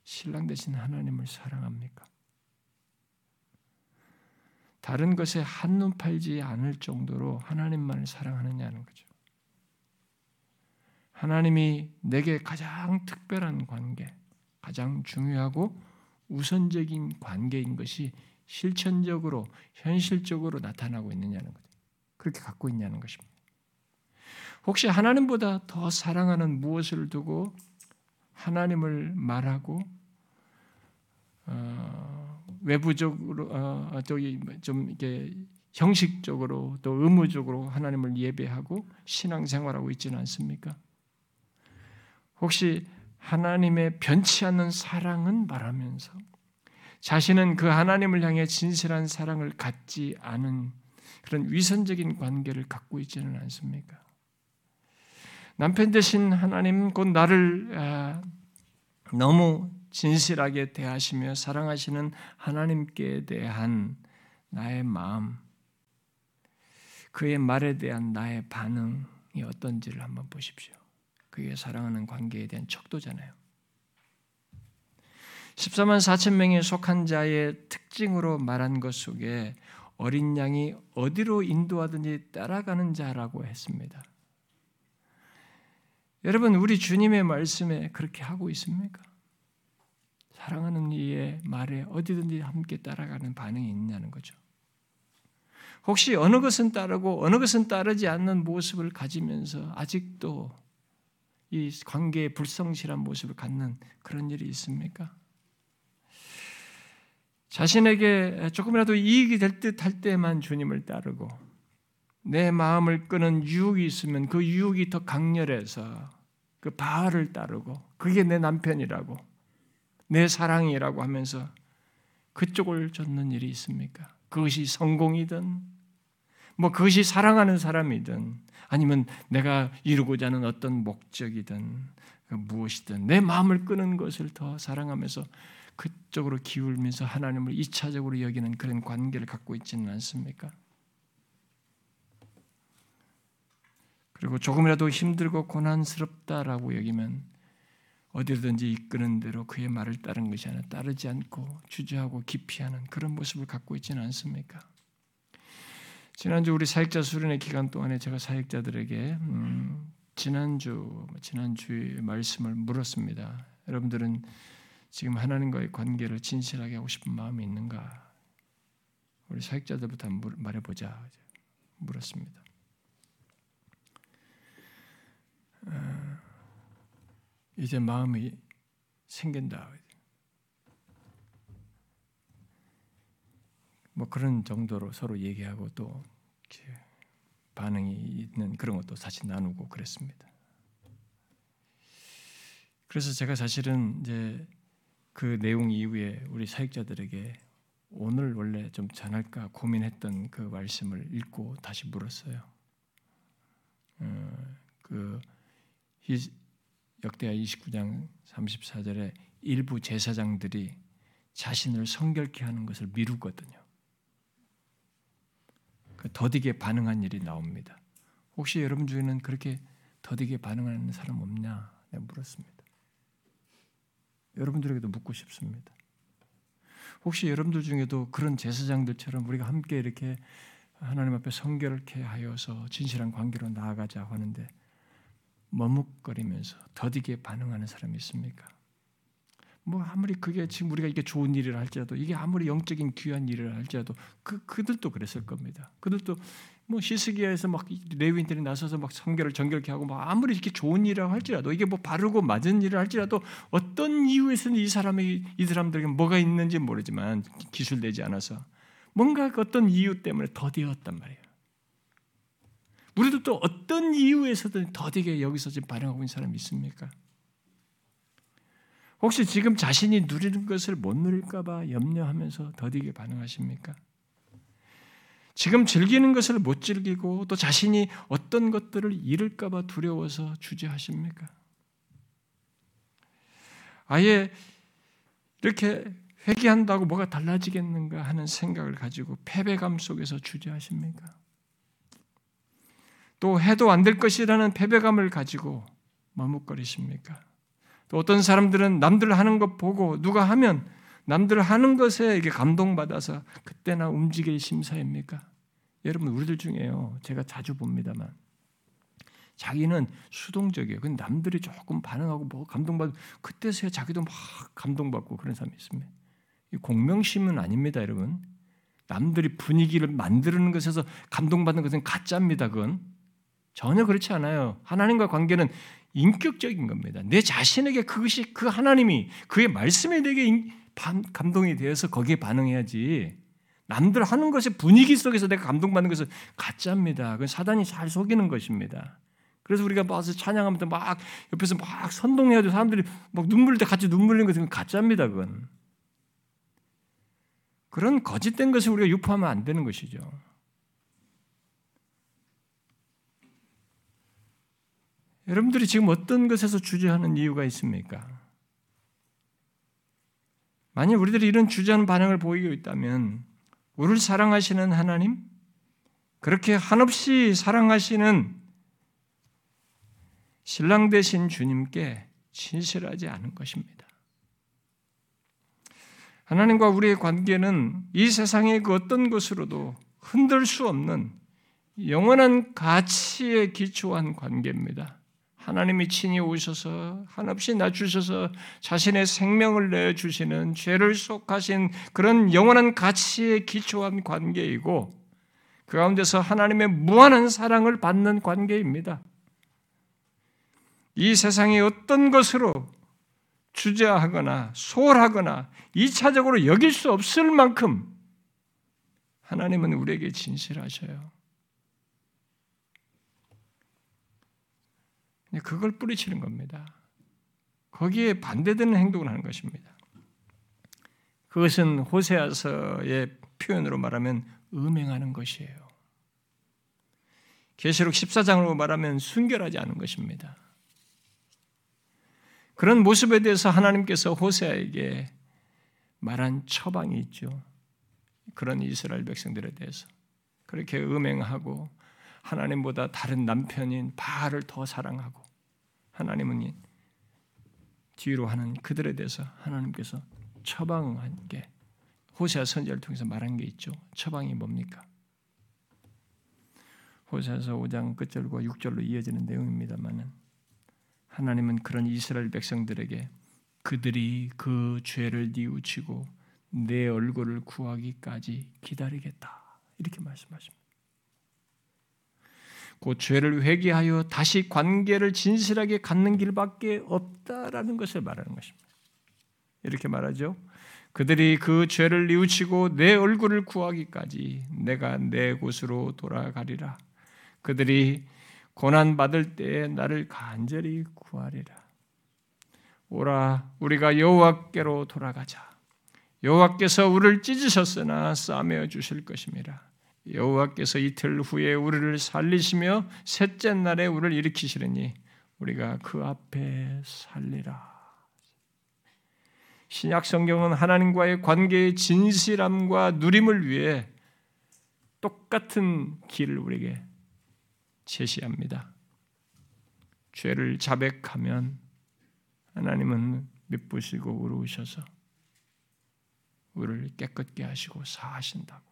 신랑 대신 하나님을 사랑합니까? 다른 것에 한눈 팔지 않을 정도로 하나님만을 사랑하느냐는 거죠. 하나님이 내게 가장 특별한 관계, 가장 중요하고 우선적인 관계인 것이 실천적으로, 현실적으로 나타나고 있느냐는 거죠. 그렇게 갖고 있냐는 것입니다. 혹시 하나님보다 더 사랑하는 무엇을 두고 하나님을 말하고 어, 외부적으로 어, 저기 좀 이렇게 형식적으로 또 의무적으로 하나님을 예배하고 신앙생활하고 있지는 않습니까? 혹시 하나님의 변치 않는 사랑은 말하면서 자신은 그 하나님을 향해 진실한 사랑을 갖지 않은 그런 위선적인 관계를 갖고 있지는 않습니까? 남편 대신 하나님 곧 나를 아, 너무 진실하게 대하시며 사랑하시는 하나님께 대한 나의 마음, 그의 말에 대한 나의 반응이 어떤지를 한번 보십시오. 그의 사랑하는 관계에 대한 척도잖아요. 14만 4천 명에 속한 자의 특징으로 말한 것 속에 어린 양이 어디로 인도하든지 따라가는 자라고 했습니다. 여러분, 우리 주님의 말씀에 그렇게 하고 있습니까? 사랑하는 이의 말에 어디든지 함께 따라가는 반응이 있냐는 거죠. 혹시 어느 것은 따르고 어느 것은 따르지 않는 모습을 가지면서 아직도 이 관계의 불성실한 모습을 갖는 그런 일이 있습니까? 자신에게 조금이라도 이익이 될 듯 할 때만 주님을 따르고 내 마음을 끄는 유혹이 있으면 그 유혹이 더 강렬해서 그 바알을 따르고 그게 내 남편이라고 내 사랑이라고 하면서 그쪽을 쫓는 일이 있습니까? 그것이 성공이든 뭐 그것이 사랑하는 사람이든 아니면 내가 이루고자 하는 어떤 목적이든 그 무엇이든 내 마음을 끄는 것을 더 사랑하면서 그쪽으로 기울면서 하나님을 이차적으로 여기는 그런 관계를 갖고 있지는 않습니까? 그리고 조금이라도 힘들고 고난스럽다라고 여기면 어디든지 이끄는 대로 그의 말을 따른 것이 아니라 따르지 않고 주저하고 기피하는 그런 모습을 갖고 있지는 않습니까? 지난주 우리 사역자 수련회 기간 동안에 제가 사역자들에게 음, 지난주 지난주의 말씀을 물었습니다. 여러분들은 지금 하나님과의 관계를 진실하게 하고 싶은 마음이 있는가? 우리 사역자들부터 말해보자 물었습니다. 어, 이제 마음이 생긴다. 뭐 그런 정도로 서로 얘기하고 또 반응이 있는 그런 것도 사실 나누고 그랬습니다. 그래서 제가 사실은 이제 그 내용 이후에 우리 사역자들에게 오늘 원래 좀 전할까 고민했던 그 말씀을 읽고 다시 물었어요. 어, 그 역대하 29장 34절에 일부 제사장들이 자신을 성결케 하는 것을 미루거든요. 그 더디게 반응한 일이 나옵니다. 혹시 여러분 중에는 그렇게 더디게 반응하는 사람 없냐? 물었습니다. 여러분들에게도 묻고 싶습니다. 혹시 여러분들 중에도 그런 제사장들처럼 우리가 함께 이렇게 하나님 앞에 성결케 하여서 진실한 관계로 나아가자 하는데 머뭇거리면서 더디게 반응하는 사람이 있습니까? 뭐 아무리 그게 지금 우리가 이게 좋은 일이라 할지라도 이게 아무리 영적인 귀한 일이라 할지라도 그 그들도 그랬을 겁니다. 그들도 뭐 시스기야에서 막 레위인들이 나서서 막 성결을 정결케 하고 막 아무리 이렇게 좋은 일을 할지라도 이게 뭐 바르고 맞은 일을 할지라도 어떤 이유에서는 이 사람이 이 사람들에게 뭐가 있는지 모르지만 기술되지 않아서 뭔가 어떤 이유 때문에 더디었단 말이에요. 우리도 또 어떤 이유에서든 더디게 여기서 지금 반응하고 있는 사람이 있습니까? 혹시 지금 자신이 누리는 것을 못 누릴까봐 염려하면서 더디게 반응하십니까? 지금 즐기는 것을 못 즐기고 또 자신이 어떤 것들을 잃을까봐 두려워서 주저하십니까? 아예 이렇게 회개한다고 뭐가 달라지겠는가 하는 생각을 가지고 패배감 속에서 주저하십니까? 또 해도 안 될 것이라는 패배감을 가지고 머뭇거리십니까? 또 어떤 사람들은 남들 하는 것 보고 누가 하면 남들 하는 것에 이게 감동받아서 그때나 움직일 심사입니까? 여러분 우리들 중에요. 제가 자주 봅니다만 자기는 수동적이에요. 근데 남들이 조금 반응하고 뭐 감동받고 그때서야 자기도 막 감동받고 그런 사람이 있습니다. 공명심은 아닙니다, 여러분. 남들이 분위기를 만드는 것에서 감동받는 것은 가짜입니다. 그건 전혀 그렇지 않아요. 하나님과 관계는 인격적인 겁니다. 내 자신에게 그것이 그 하나님이 그의 말씀에 내게 감동이 되어서 거기에 반응해야지. 남들 하는 것의 분위기 속에서 내가 감동받는 것은 가짜입니다. 그건 사단이 잘 속이는 것입니다. 그래서 우리가 와서 찬양하면서 막 옆에서 막 선동해야 돼. 사람들이 막 눈물 흘때 같이 눈물 흘리는 것은 가짜입니다. 그건. 그런 거짓된 것을 우리가 유포하면 안 되는 것이죠. 여러분들이 지금 어떤 것에서 주저하는 이유가 있습니까? 만약 우리들이 이런 주저하는 반응을 보이고 있다면 우리를 사랑하시는 하나님, 그렇게 한없이 사랑하시는 신랑 되신 주님께 진실하지 않은 것입니다. 하나님과 우리의 관계는 이 세상의 그 어떤 것으로도 흔들 수 없는 영원한 가치에 기초한 관계입니다. 하나님이 친히 오셔서 한없이 낮추셔서 자신의 생명을 내 주시는 죄를 속하신 그런 영원한 가치에 기초한 관계이고 그 가운데서 하나님의 무한한 사랑을 받는 관계입니다. 이 세상의 어떤 것으로 주저하거나 소홀하거나 이차적으로 여길 수 없을 만큼 하나님은 우리에게 진실하셔요. 그걸 뿌리치는 겁니다. 거기에 반대되는 행동을 하는 것입니다. 그것은 호세아서의 표현으로 말하면 음행하는 것이에요. 계시록 14장으로 말하면 순결하지 않은 것입니다. 그런 모습에 대해서 하나님께서 호세아에게 말한 처방이 있죠. 그런 이스라엘 백성들에 대해서 그렇게 음행하고 하나님보다 다른 남편인 바알을 더 사랑하고 하나님은 뒤로 하는 그들에 대해서 하나님께서 처방한 게 호세아 선지자를 통해서 말한 게 있죠. 처방이 뭡니까? 호세아서 5장 끝절과 6절로 이어지는 내용입니다만은 하나님은 그런 이스라엘 백성들에게 그들이 그 죄를 뉘우치고 내 얼굴을 구하기까지 기다리겠다. 이렇게 말씀하십니다. 그 죄를 회개하여 다시 관계를 진실하게 갖는 길밖에 없다라는 것을 말하는 것입니다. 이렇게 말하죠. 그들이 그 죄를 뉘우치고 내 얼굴을 구하기까지 내가 내 곳으로 돌아가리라. 그들이 고난 받을 때에 나를 간절히 구하리라. 오라 우리가 여호와께로 돌아가자. 여호와께서 우리를 찢으셨으나 싸매어 주실 것임이라. 여호와께서 이틀 후에 우리를 살리시며 셋째 날에 우리를 일으키시려니 우리가 그 앞에 살리라. 신약 성경은 하나님과의 관계의 진실함과 누림을 위해 똑같은 길을 우리에게 제시합니다. 죄를 자백하면 하나님은 미쁘시고 우르우셔서 우리를 깨끗게 하시고 사하신다고.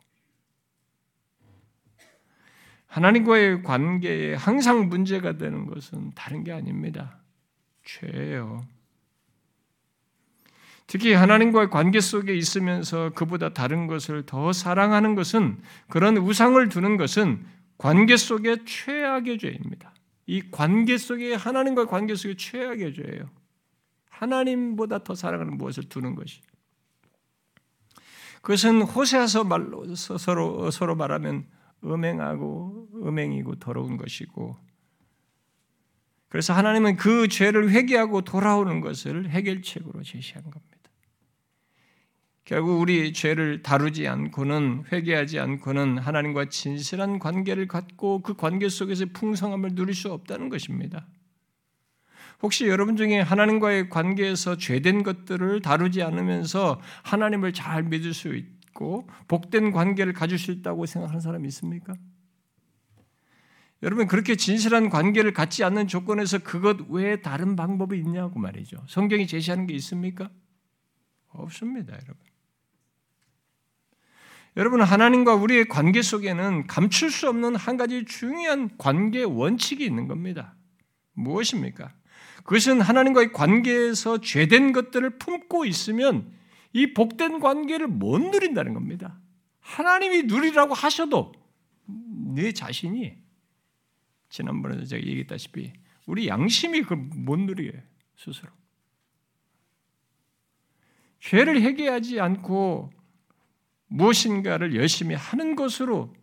하나님과의 관계에 항상 문제가 되는 것은 다른 게 아닙니다. 죄예요. 특히 하나님과의 관계 속에 있으면서 그보다 다른 것을 더 사랑하는 것은 그런 우상을 두는 것은 관계 속의 최악의 죄입니다. 이 관계 속에 하나님과 관계 속의 최악의 죄예요. 하나님보다 더 사랑하는 무엇을 두는 것이. 그것은 호세아서 말로 서로 서로 말하면 음행하고 음행이고 더러운 것이고 그래서 하나님은 그 죄를 회개하고 돌아오는 것을 해결책으로 제시한 겁니다. 결국 우리 죄를 다루지 않고는 회개하지 않고는 하나님과 진실한 관계를 갖고 그 관계 속에서 풍성함을 누릴 수 없다는 것입니다. 혹시 여러분 중에 하나님과의 관계에서 죄된 것들을 다루지 않으면서 하나님을 잘 믿을 수 있 고 복된 관계를 가질 수 있다고 생각하는 사람이 있습니까? 여러분 그렇게 진실한 관계를 갖지 않는 조건에서 그것 외에 다른 방법이 있냐고 말이죠. 성경이 제시하는 게 있습니까? 없습니다, 여러분. 여러분 하나님과 우리의 관계 속에는 감출 수 없는 한 가지 중요한 관계 원칙이 있는 겁니다. 무엇입니까? 그것은 하나님과의 관계에서 죄된 것들을 품고 있으면 이 복된 관계를 못 누린다는 겁니다. 하나님이 누리라고 하셔도 내 자신이 지난번에 제가 얘기했다시피 우리 양심이 그걸 못 누리게 스스로. 죄를 해결하지 않고 무엇인가를 열심히 하는 것으로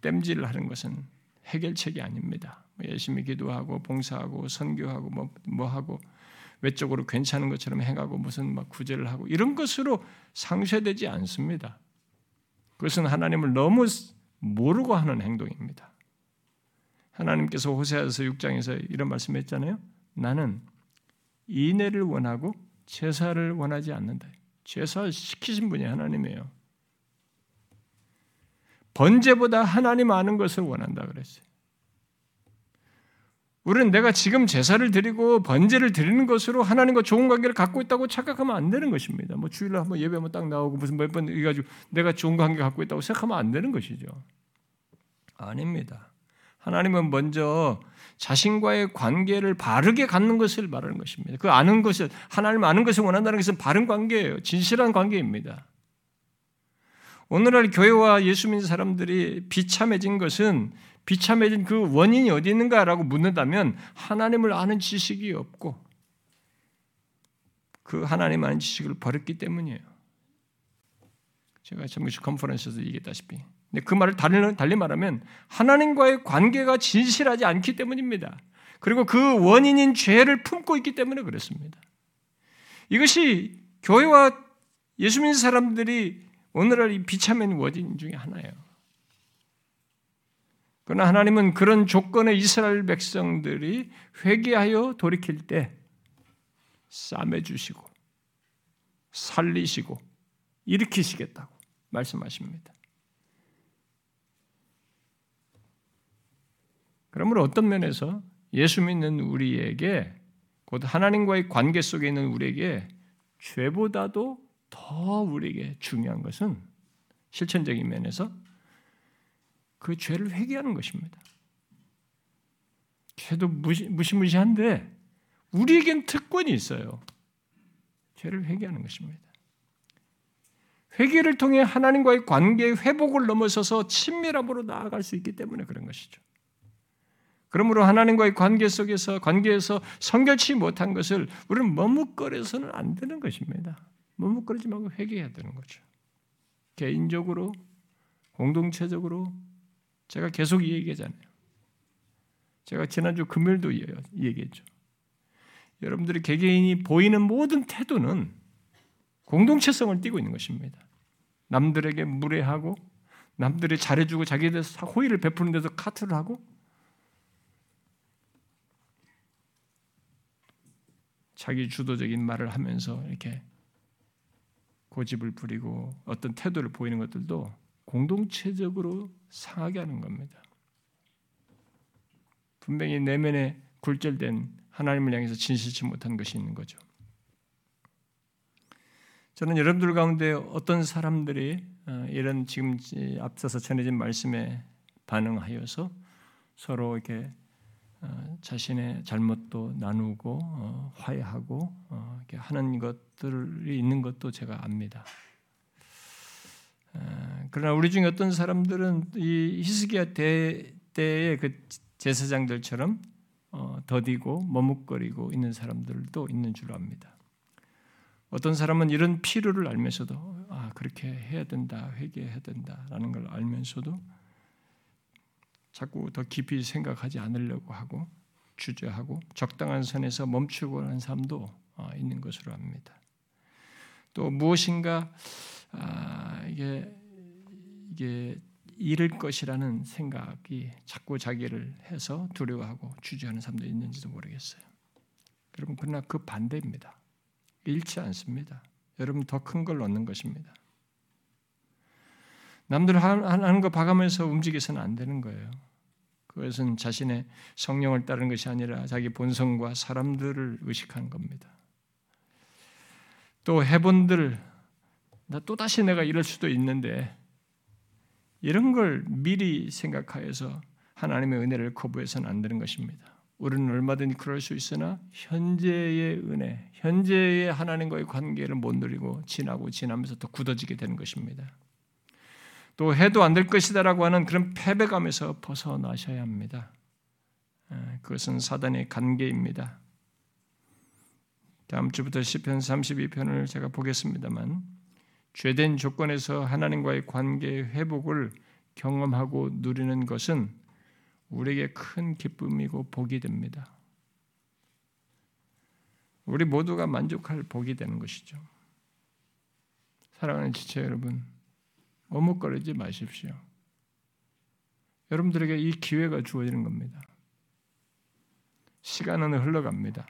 땜질을 하는 것은 해결책이 아닙니다. 뭐 열심히 기도하고 봉사하고 선교하고 뭐, 뭐 하고 외적으로 괜찮은 것처럼 행하고 무슨 막 구제를 하고 이런 것으로 상쇄되지 않습니다. 그것은 하나님을 너무 모르고 하는 행동입니다. 하나님께서 호세아서 6장에서 이런 말씀했잖아요. 나는 인애를 원하고 제사를 원하지 않는다. 제사 시키신 분이 하나님이에요. 번제보다 하나님 아는 것을 원한다 그랬어요. 우리는 내가 지금 제사를 드리고 번제를 드리는 것으로 하나님과 좋은 관계를 갖고 있다고 착각하면 안 되는 것입니다. 뭐 주일날 한번 예배 한번 딱 나오고 무슨 몇 번 해가지고 내가 좋은 관계 갖고 있다고 생각하면 안 되는 것이죠. 아닙니다. 하나님은 먼저 자신과의 관계를 바르게 갖는 것을 말하는 것입니다. 그 아는 것을 하나님 아는 것을 원한다는 것은 바른 관계예요. 진실한 관계입니다. 오늘날 교회와 예수 믿는 사람들이 비참해진 것은 비참해진 그 원인이 어디 있는가라고 묻는다면 하나님을 아는 지식이 없고 그 하나님 아는 지식을 버렸기 때문이에요. 제가 전무시 컨퍼런스에서 얘기했다시피. 근데 그 말을 달리, 달리 말하면 하나님과의 관계가 진실하지 않기 때문입니다. 그리고 그 원인인 죄를 품고 있기 때문에 그렇습니다. 이것이 교회와 예수 믿는 사람들이 오늘날 이 비참한 원인 중에 하나예요. 그러나 하나님은 그런 조건의 이스라엘 백성들이 회개하여 돌이킬 때 싸매 주시고 살리시고 일으키시겠다고 말씀하십니다. 그러므로 어떤 면에서 예수 믿는 우리에게 곧 하나님과의 관계 속에 있는 우리에게 죄보다도 더 우리에게 중요한 것은 실천적인 면에서 그 죄를 회개하는 것입니다. 죄도 무시, 무시무시한데 우리에겐 특권이 있어요. 죄를 회개하는 것입니다. 회개를 통해 하나님과의 관계의 회복을 넘어서서 친밀함으로 나아갈 수 있기 때문에 그런 것이죠. 그러므로 하나님과의 관계 속에서 관계에서 성결치 못한 것을 우리는 머뭇거려서는 안 되는 것입니다. 머뭇거리지 말고 회개해야 되는 거죠. 개인적으로, 공동체적으로 제가 계속 얘기하잖아요. 제가 지난주 금요일도 얘기했죠. 여러분들이 개개인이 보이는 모든 태도는 공동체성을 띠고 있는 것입니다. 남들에게 무례하고 남들이 잘해주고 자기에 대해서 호의를 베푸는 데서 카트를 하고 자기 주도적인 말을 하면서 이렇게 고집을 부리고 어떤 태도를 보이는 것들도 공동체적으로 상하게 하는 겁니다. 분명히 내면에 굴절된 하나님을 향해서 진실치 못한 것이 있는 거죠. 저는 여러분들 가운데 어떤 사람들이 어, 이런 지금 앞서서 전해진 말씀에 반응하여서 서로 이렇게 어, 자신의 잘못도 나누고 어, 화해하고 하는 것들이 있는 것도 제가 압니다. 그러나 우리 중에 어떤 사람들은 이 히스기야 때의 그 제사장들처럼 어, 더디고 머뭇거리고 있는 사람들도 있는 줄 압니다. 어떤 사람은 이런 필요를 알면서도 아 그렇게 해야 된다, 회개해야 된다라는 걸 알면서도 자꾸 더 깊이 생각하지 않으려고 하고 주저하고 적당한 선에서 멈추고 하는 삶도 어, 있는 것으로 압니다. 또 무엇인가 아, 이게 이게 잃을 것이라는 생각이 자꾸 자기를 해서 두려워하고 주저하는 사람도 있는지도 모르겠어요. 여러분 그러나 그 반대입니다. 잃지 않습니다. 여러분 더 큰 걸 얻는 것입니다. 남들 하는 거 봐가면서 움직여서는 안 되는 거예요. 그것은 자신의 성령을 따르는 것이 아니라 자기 본성과 사람들을 의식하는 겁니다. 또 해본들 나 또다시 내가 이럴 수도 있는데 이런 걸 미리 생각하여서 하나님의 은혜를 거부해서는 안 되는 것입니다. 우리는 얼마든지 그럴 수 있으나 현재의 은혜, 현재의 하나님과의 관계를 못 누리고 지나고 지나면서 더 굳어지게 되는 것입니다. 또 해도 안 될 것이다라고 하는 그런 패배감에서 벗어나셔야 합니다. 그것은 사단의 관계입니다. 다음 주부터 시편 32편을 제가 보겠습니다만 죄된 조건에서 하나님과의 관계 회복을 경험하고 누리는 것은 우리에게 큰 기쁨이고 복이 됩니다. 우리 모두가 만족할 복이 되는 것이죠. 사랑하는 지체 여러분, 머뭇거리지 마십시오. 여러분들에게 이 기회가 주어지는 겁니다. 시간은 흘러갑니다.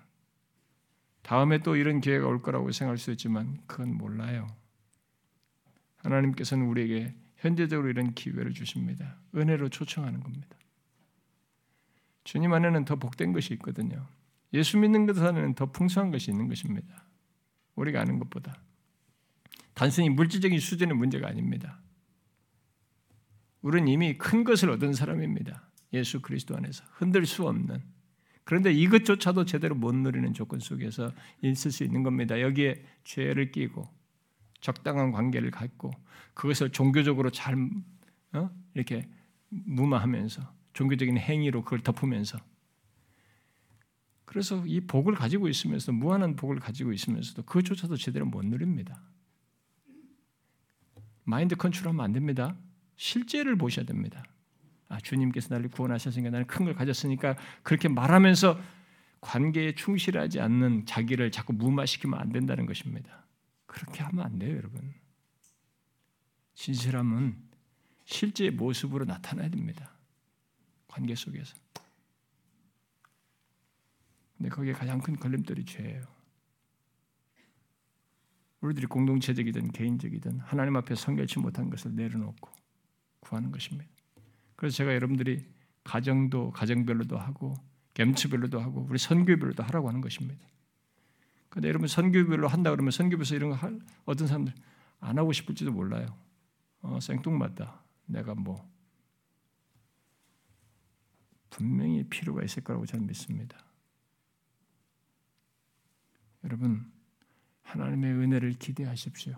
다음에 또 이런 기회가 올 거라고 생각할 수 있지만 그건 몰라요. 하나님께서는 우리에게 현재적으로 이런 기회를 주십니다. 은혜로 초청하는 겁니다. 주님 안에는 더 복된 것이 있거든요. 예수 믿는 것 안에는 더 풍성한 것이 있는 것입니다. 우리가 아는 것보다. 단순히 물질적인 수준의 문제가 아닙니다. 우리는 이미 큰 것을 얻은 사람입니다. 예수 그리스도 안에서 흔들 수 없는 그런데 이것조차도 제대로 못 누리는 조건 속에서 있을 수 있는 겁니다. 여기에 죄를 끼고 적당한 관계를 갖고 그것을 종교적으로 잘 어? 이렇게 무마하면서 종교적인 행위로 그걸 덮으면서 그래서 이 복을 가지고 있으면서 무한한 복을 가지고 있으면서도 그것조차도 제대로 못 누립니다. 마인드 컨트롤하면 안 됩니다. 실제를 보셔야 됩니다. 아, 주님께서 나를 구원하셨으니까 나는 큰 걸 가졌으니까 그렇게 말하면서 관계에 충실하지 않는 자기를 자꾸 무마시키면 안 된다는 것입니다. 그렇게 하면 안 돼요, 여러분. 진실함은 실제 모습으로 나타나야 됩니다. 관계 속에서. 근데 거기에 가장 큰 걸림돌이 죄예요. 우리들이 공동체적이든 개인적이든 하나님 앞에 성결치 못한 것을 내려놓고 구하는 것입니다. 그래서 제가 여러분들이 가정도 가정별로도 하고 gem츠별로도 하고 우리 선교별로도 하라고 하는 것입니다. 근데 여러분 선교별로 한다 그러면 선교부에서 이런 거 할, 어떤 사람들 안 하고 싶을지도 몰라요. 어, 생뚱맞다. 내가 뭐 분명히 필요가 있을 거라고 저는 믿습니다. 여러분 하나님의 은혜를 기대하십시오.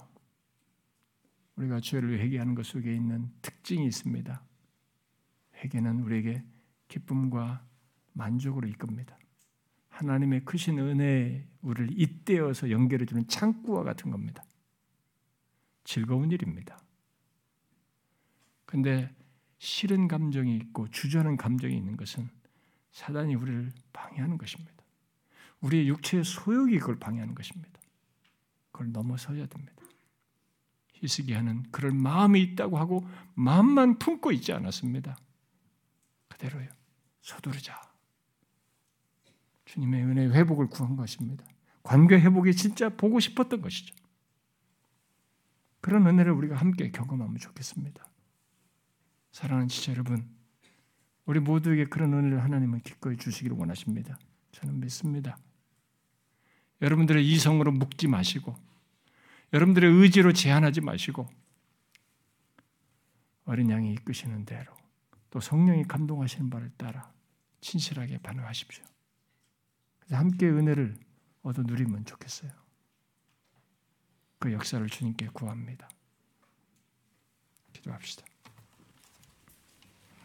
우리가 죄를 회개하는 것 속에 있는 특징이 있습니다. 회개는 우리에게 기쁨과 만족으로 이끕니다. 하나님의 크신 은혜에 우리를 잇대어서 연결해 주는 창구와 같은 겁니다. 즐거운 일입니다. 근데 싫은 감정이 있고 주저하는 감정이 있는 것은 사단이 우리를 방해하는 것입니다. 우리의 육체의 소욕이 그걸 방해하는 것입니다. 그걸 넘어서야 됩니다. 히스기야는 그럴 마음이 있다고 하고 마음만 품고 있지 않았습니다. 그대로요. 서두르자. 주님의 은혜 회복을 구한 것입니다. 관계 회복이 진짜 보고 싶었던 것이죠. 그런 은혜를 우리가 함께 경험하면 좋겠습니다. 사랑하는 지체 여러분, 우리 모두에게 그런 은혜를 하나님은 기꺼이 주시기를 원하십니다. 저는 믿습니다. 여러분들의 이성으로 묶지 마시고, 여러분들의 의지로 제한하지 마시고, 어린 양이 이끄시는 대로 또 성령이 감동하시는 바를 따라 진실하게 반응하십시오. 함께 은혜를 얻어 누리면 좋겠어요. 그 역사를 주님께 구합니다. 기도합시다.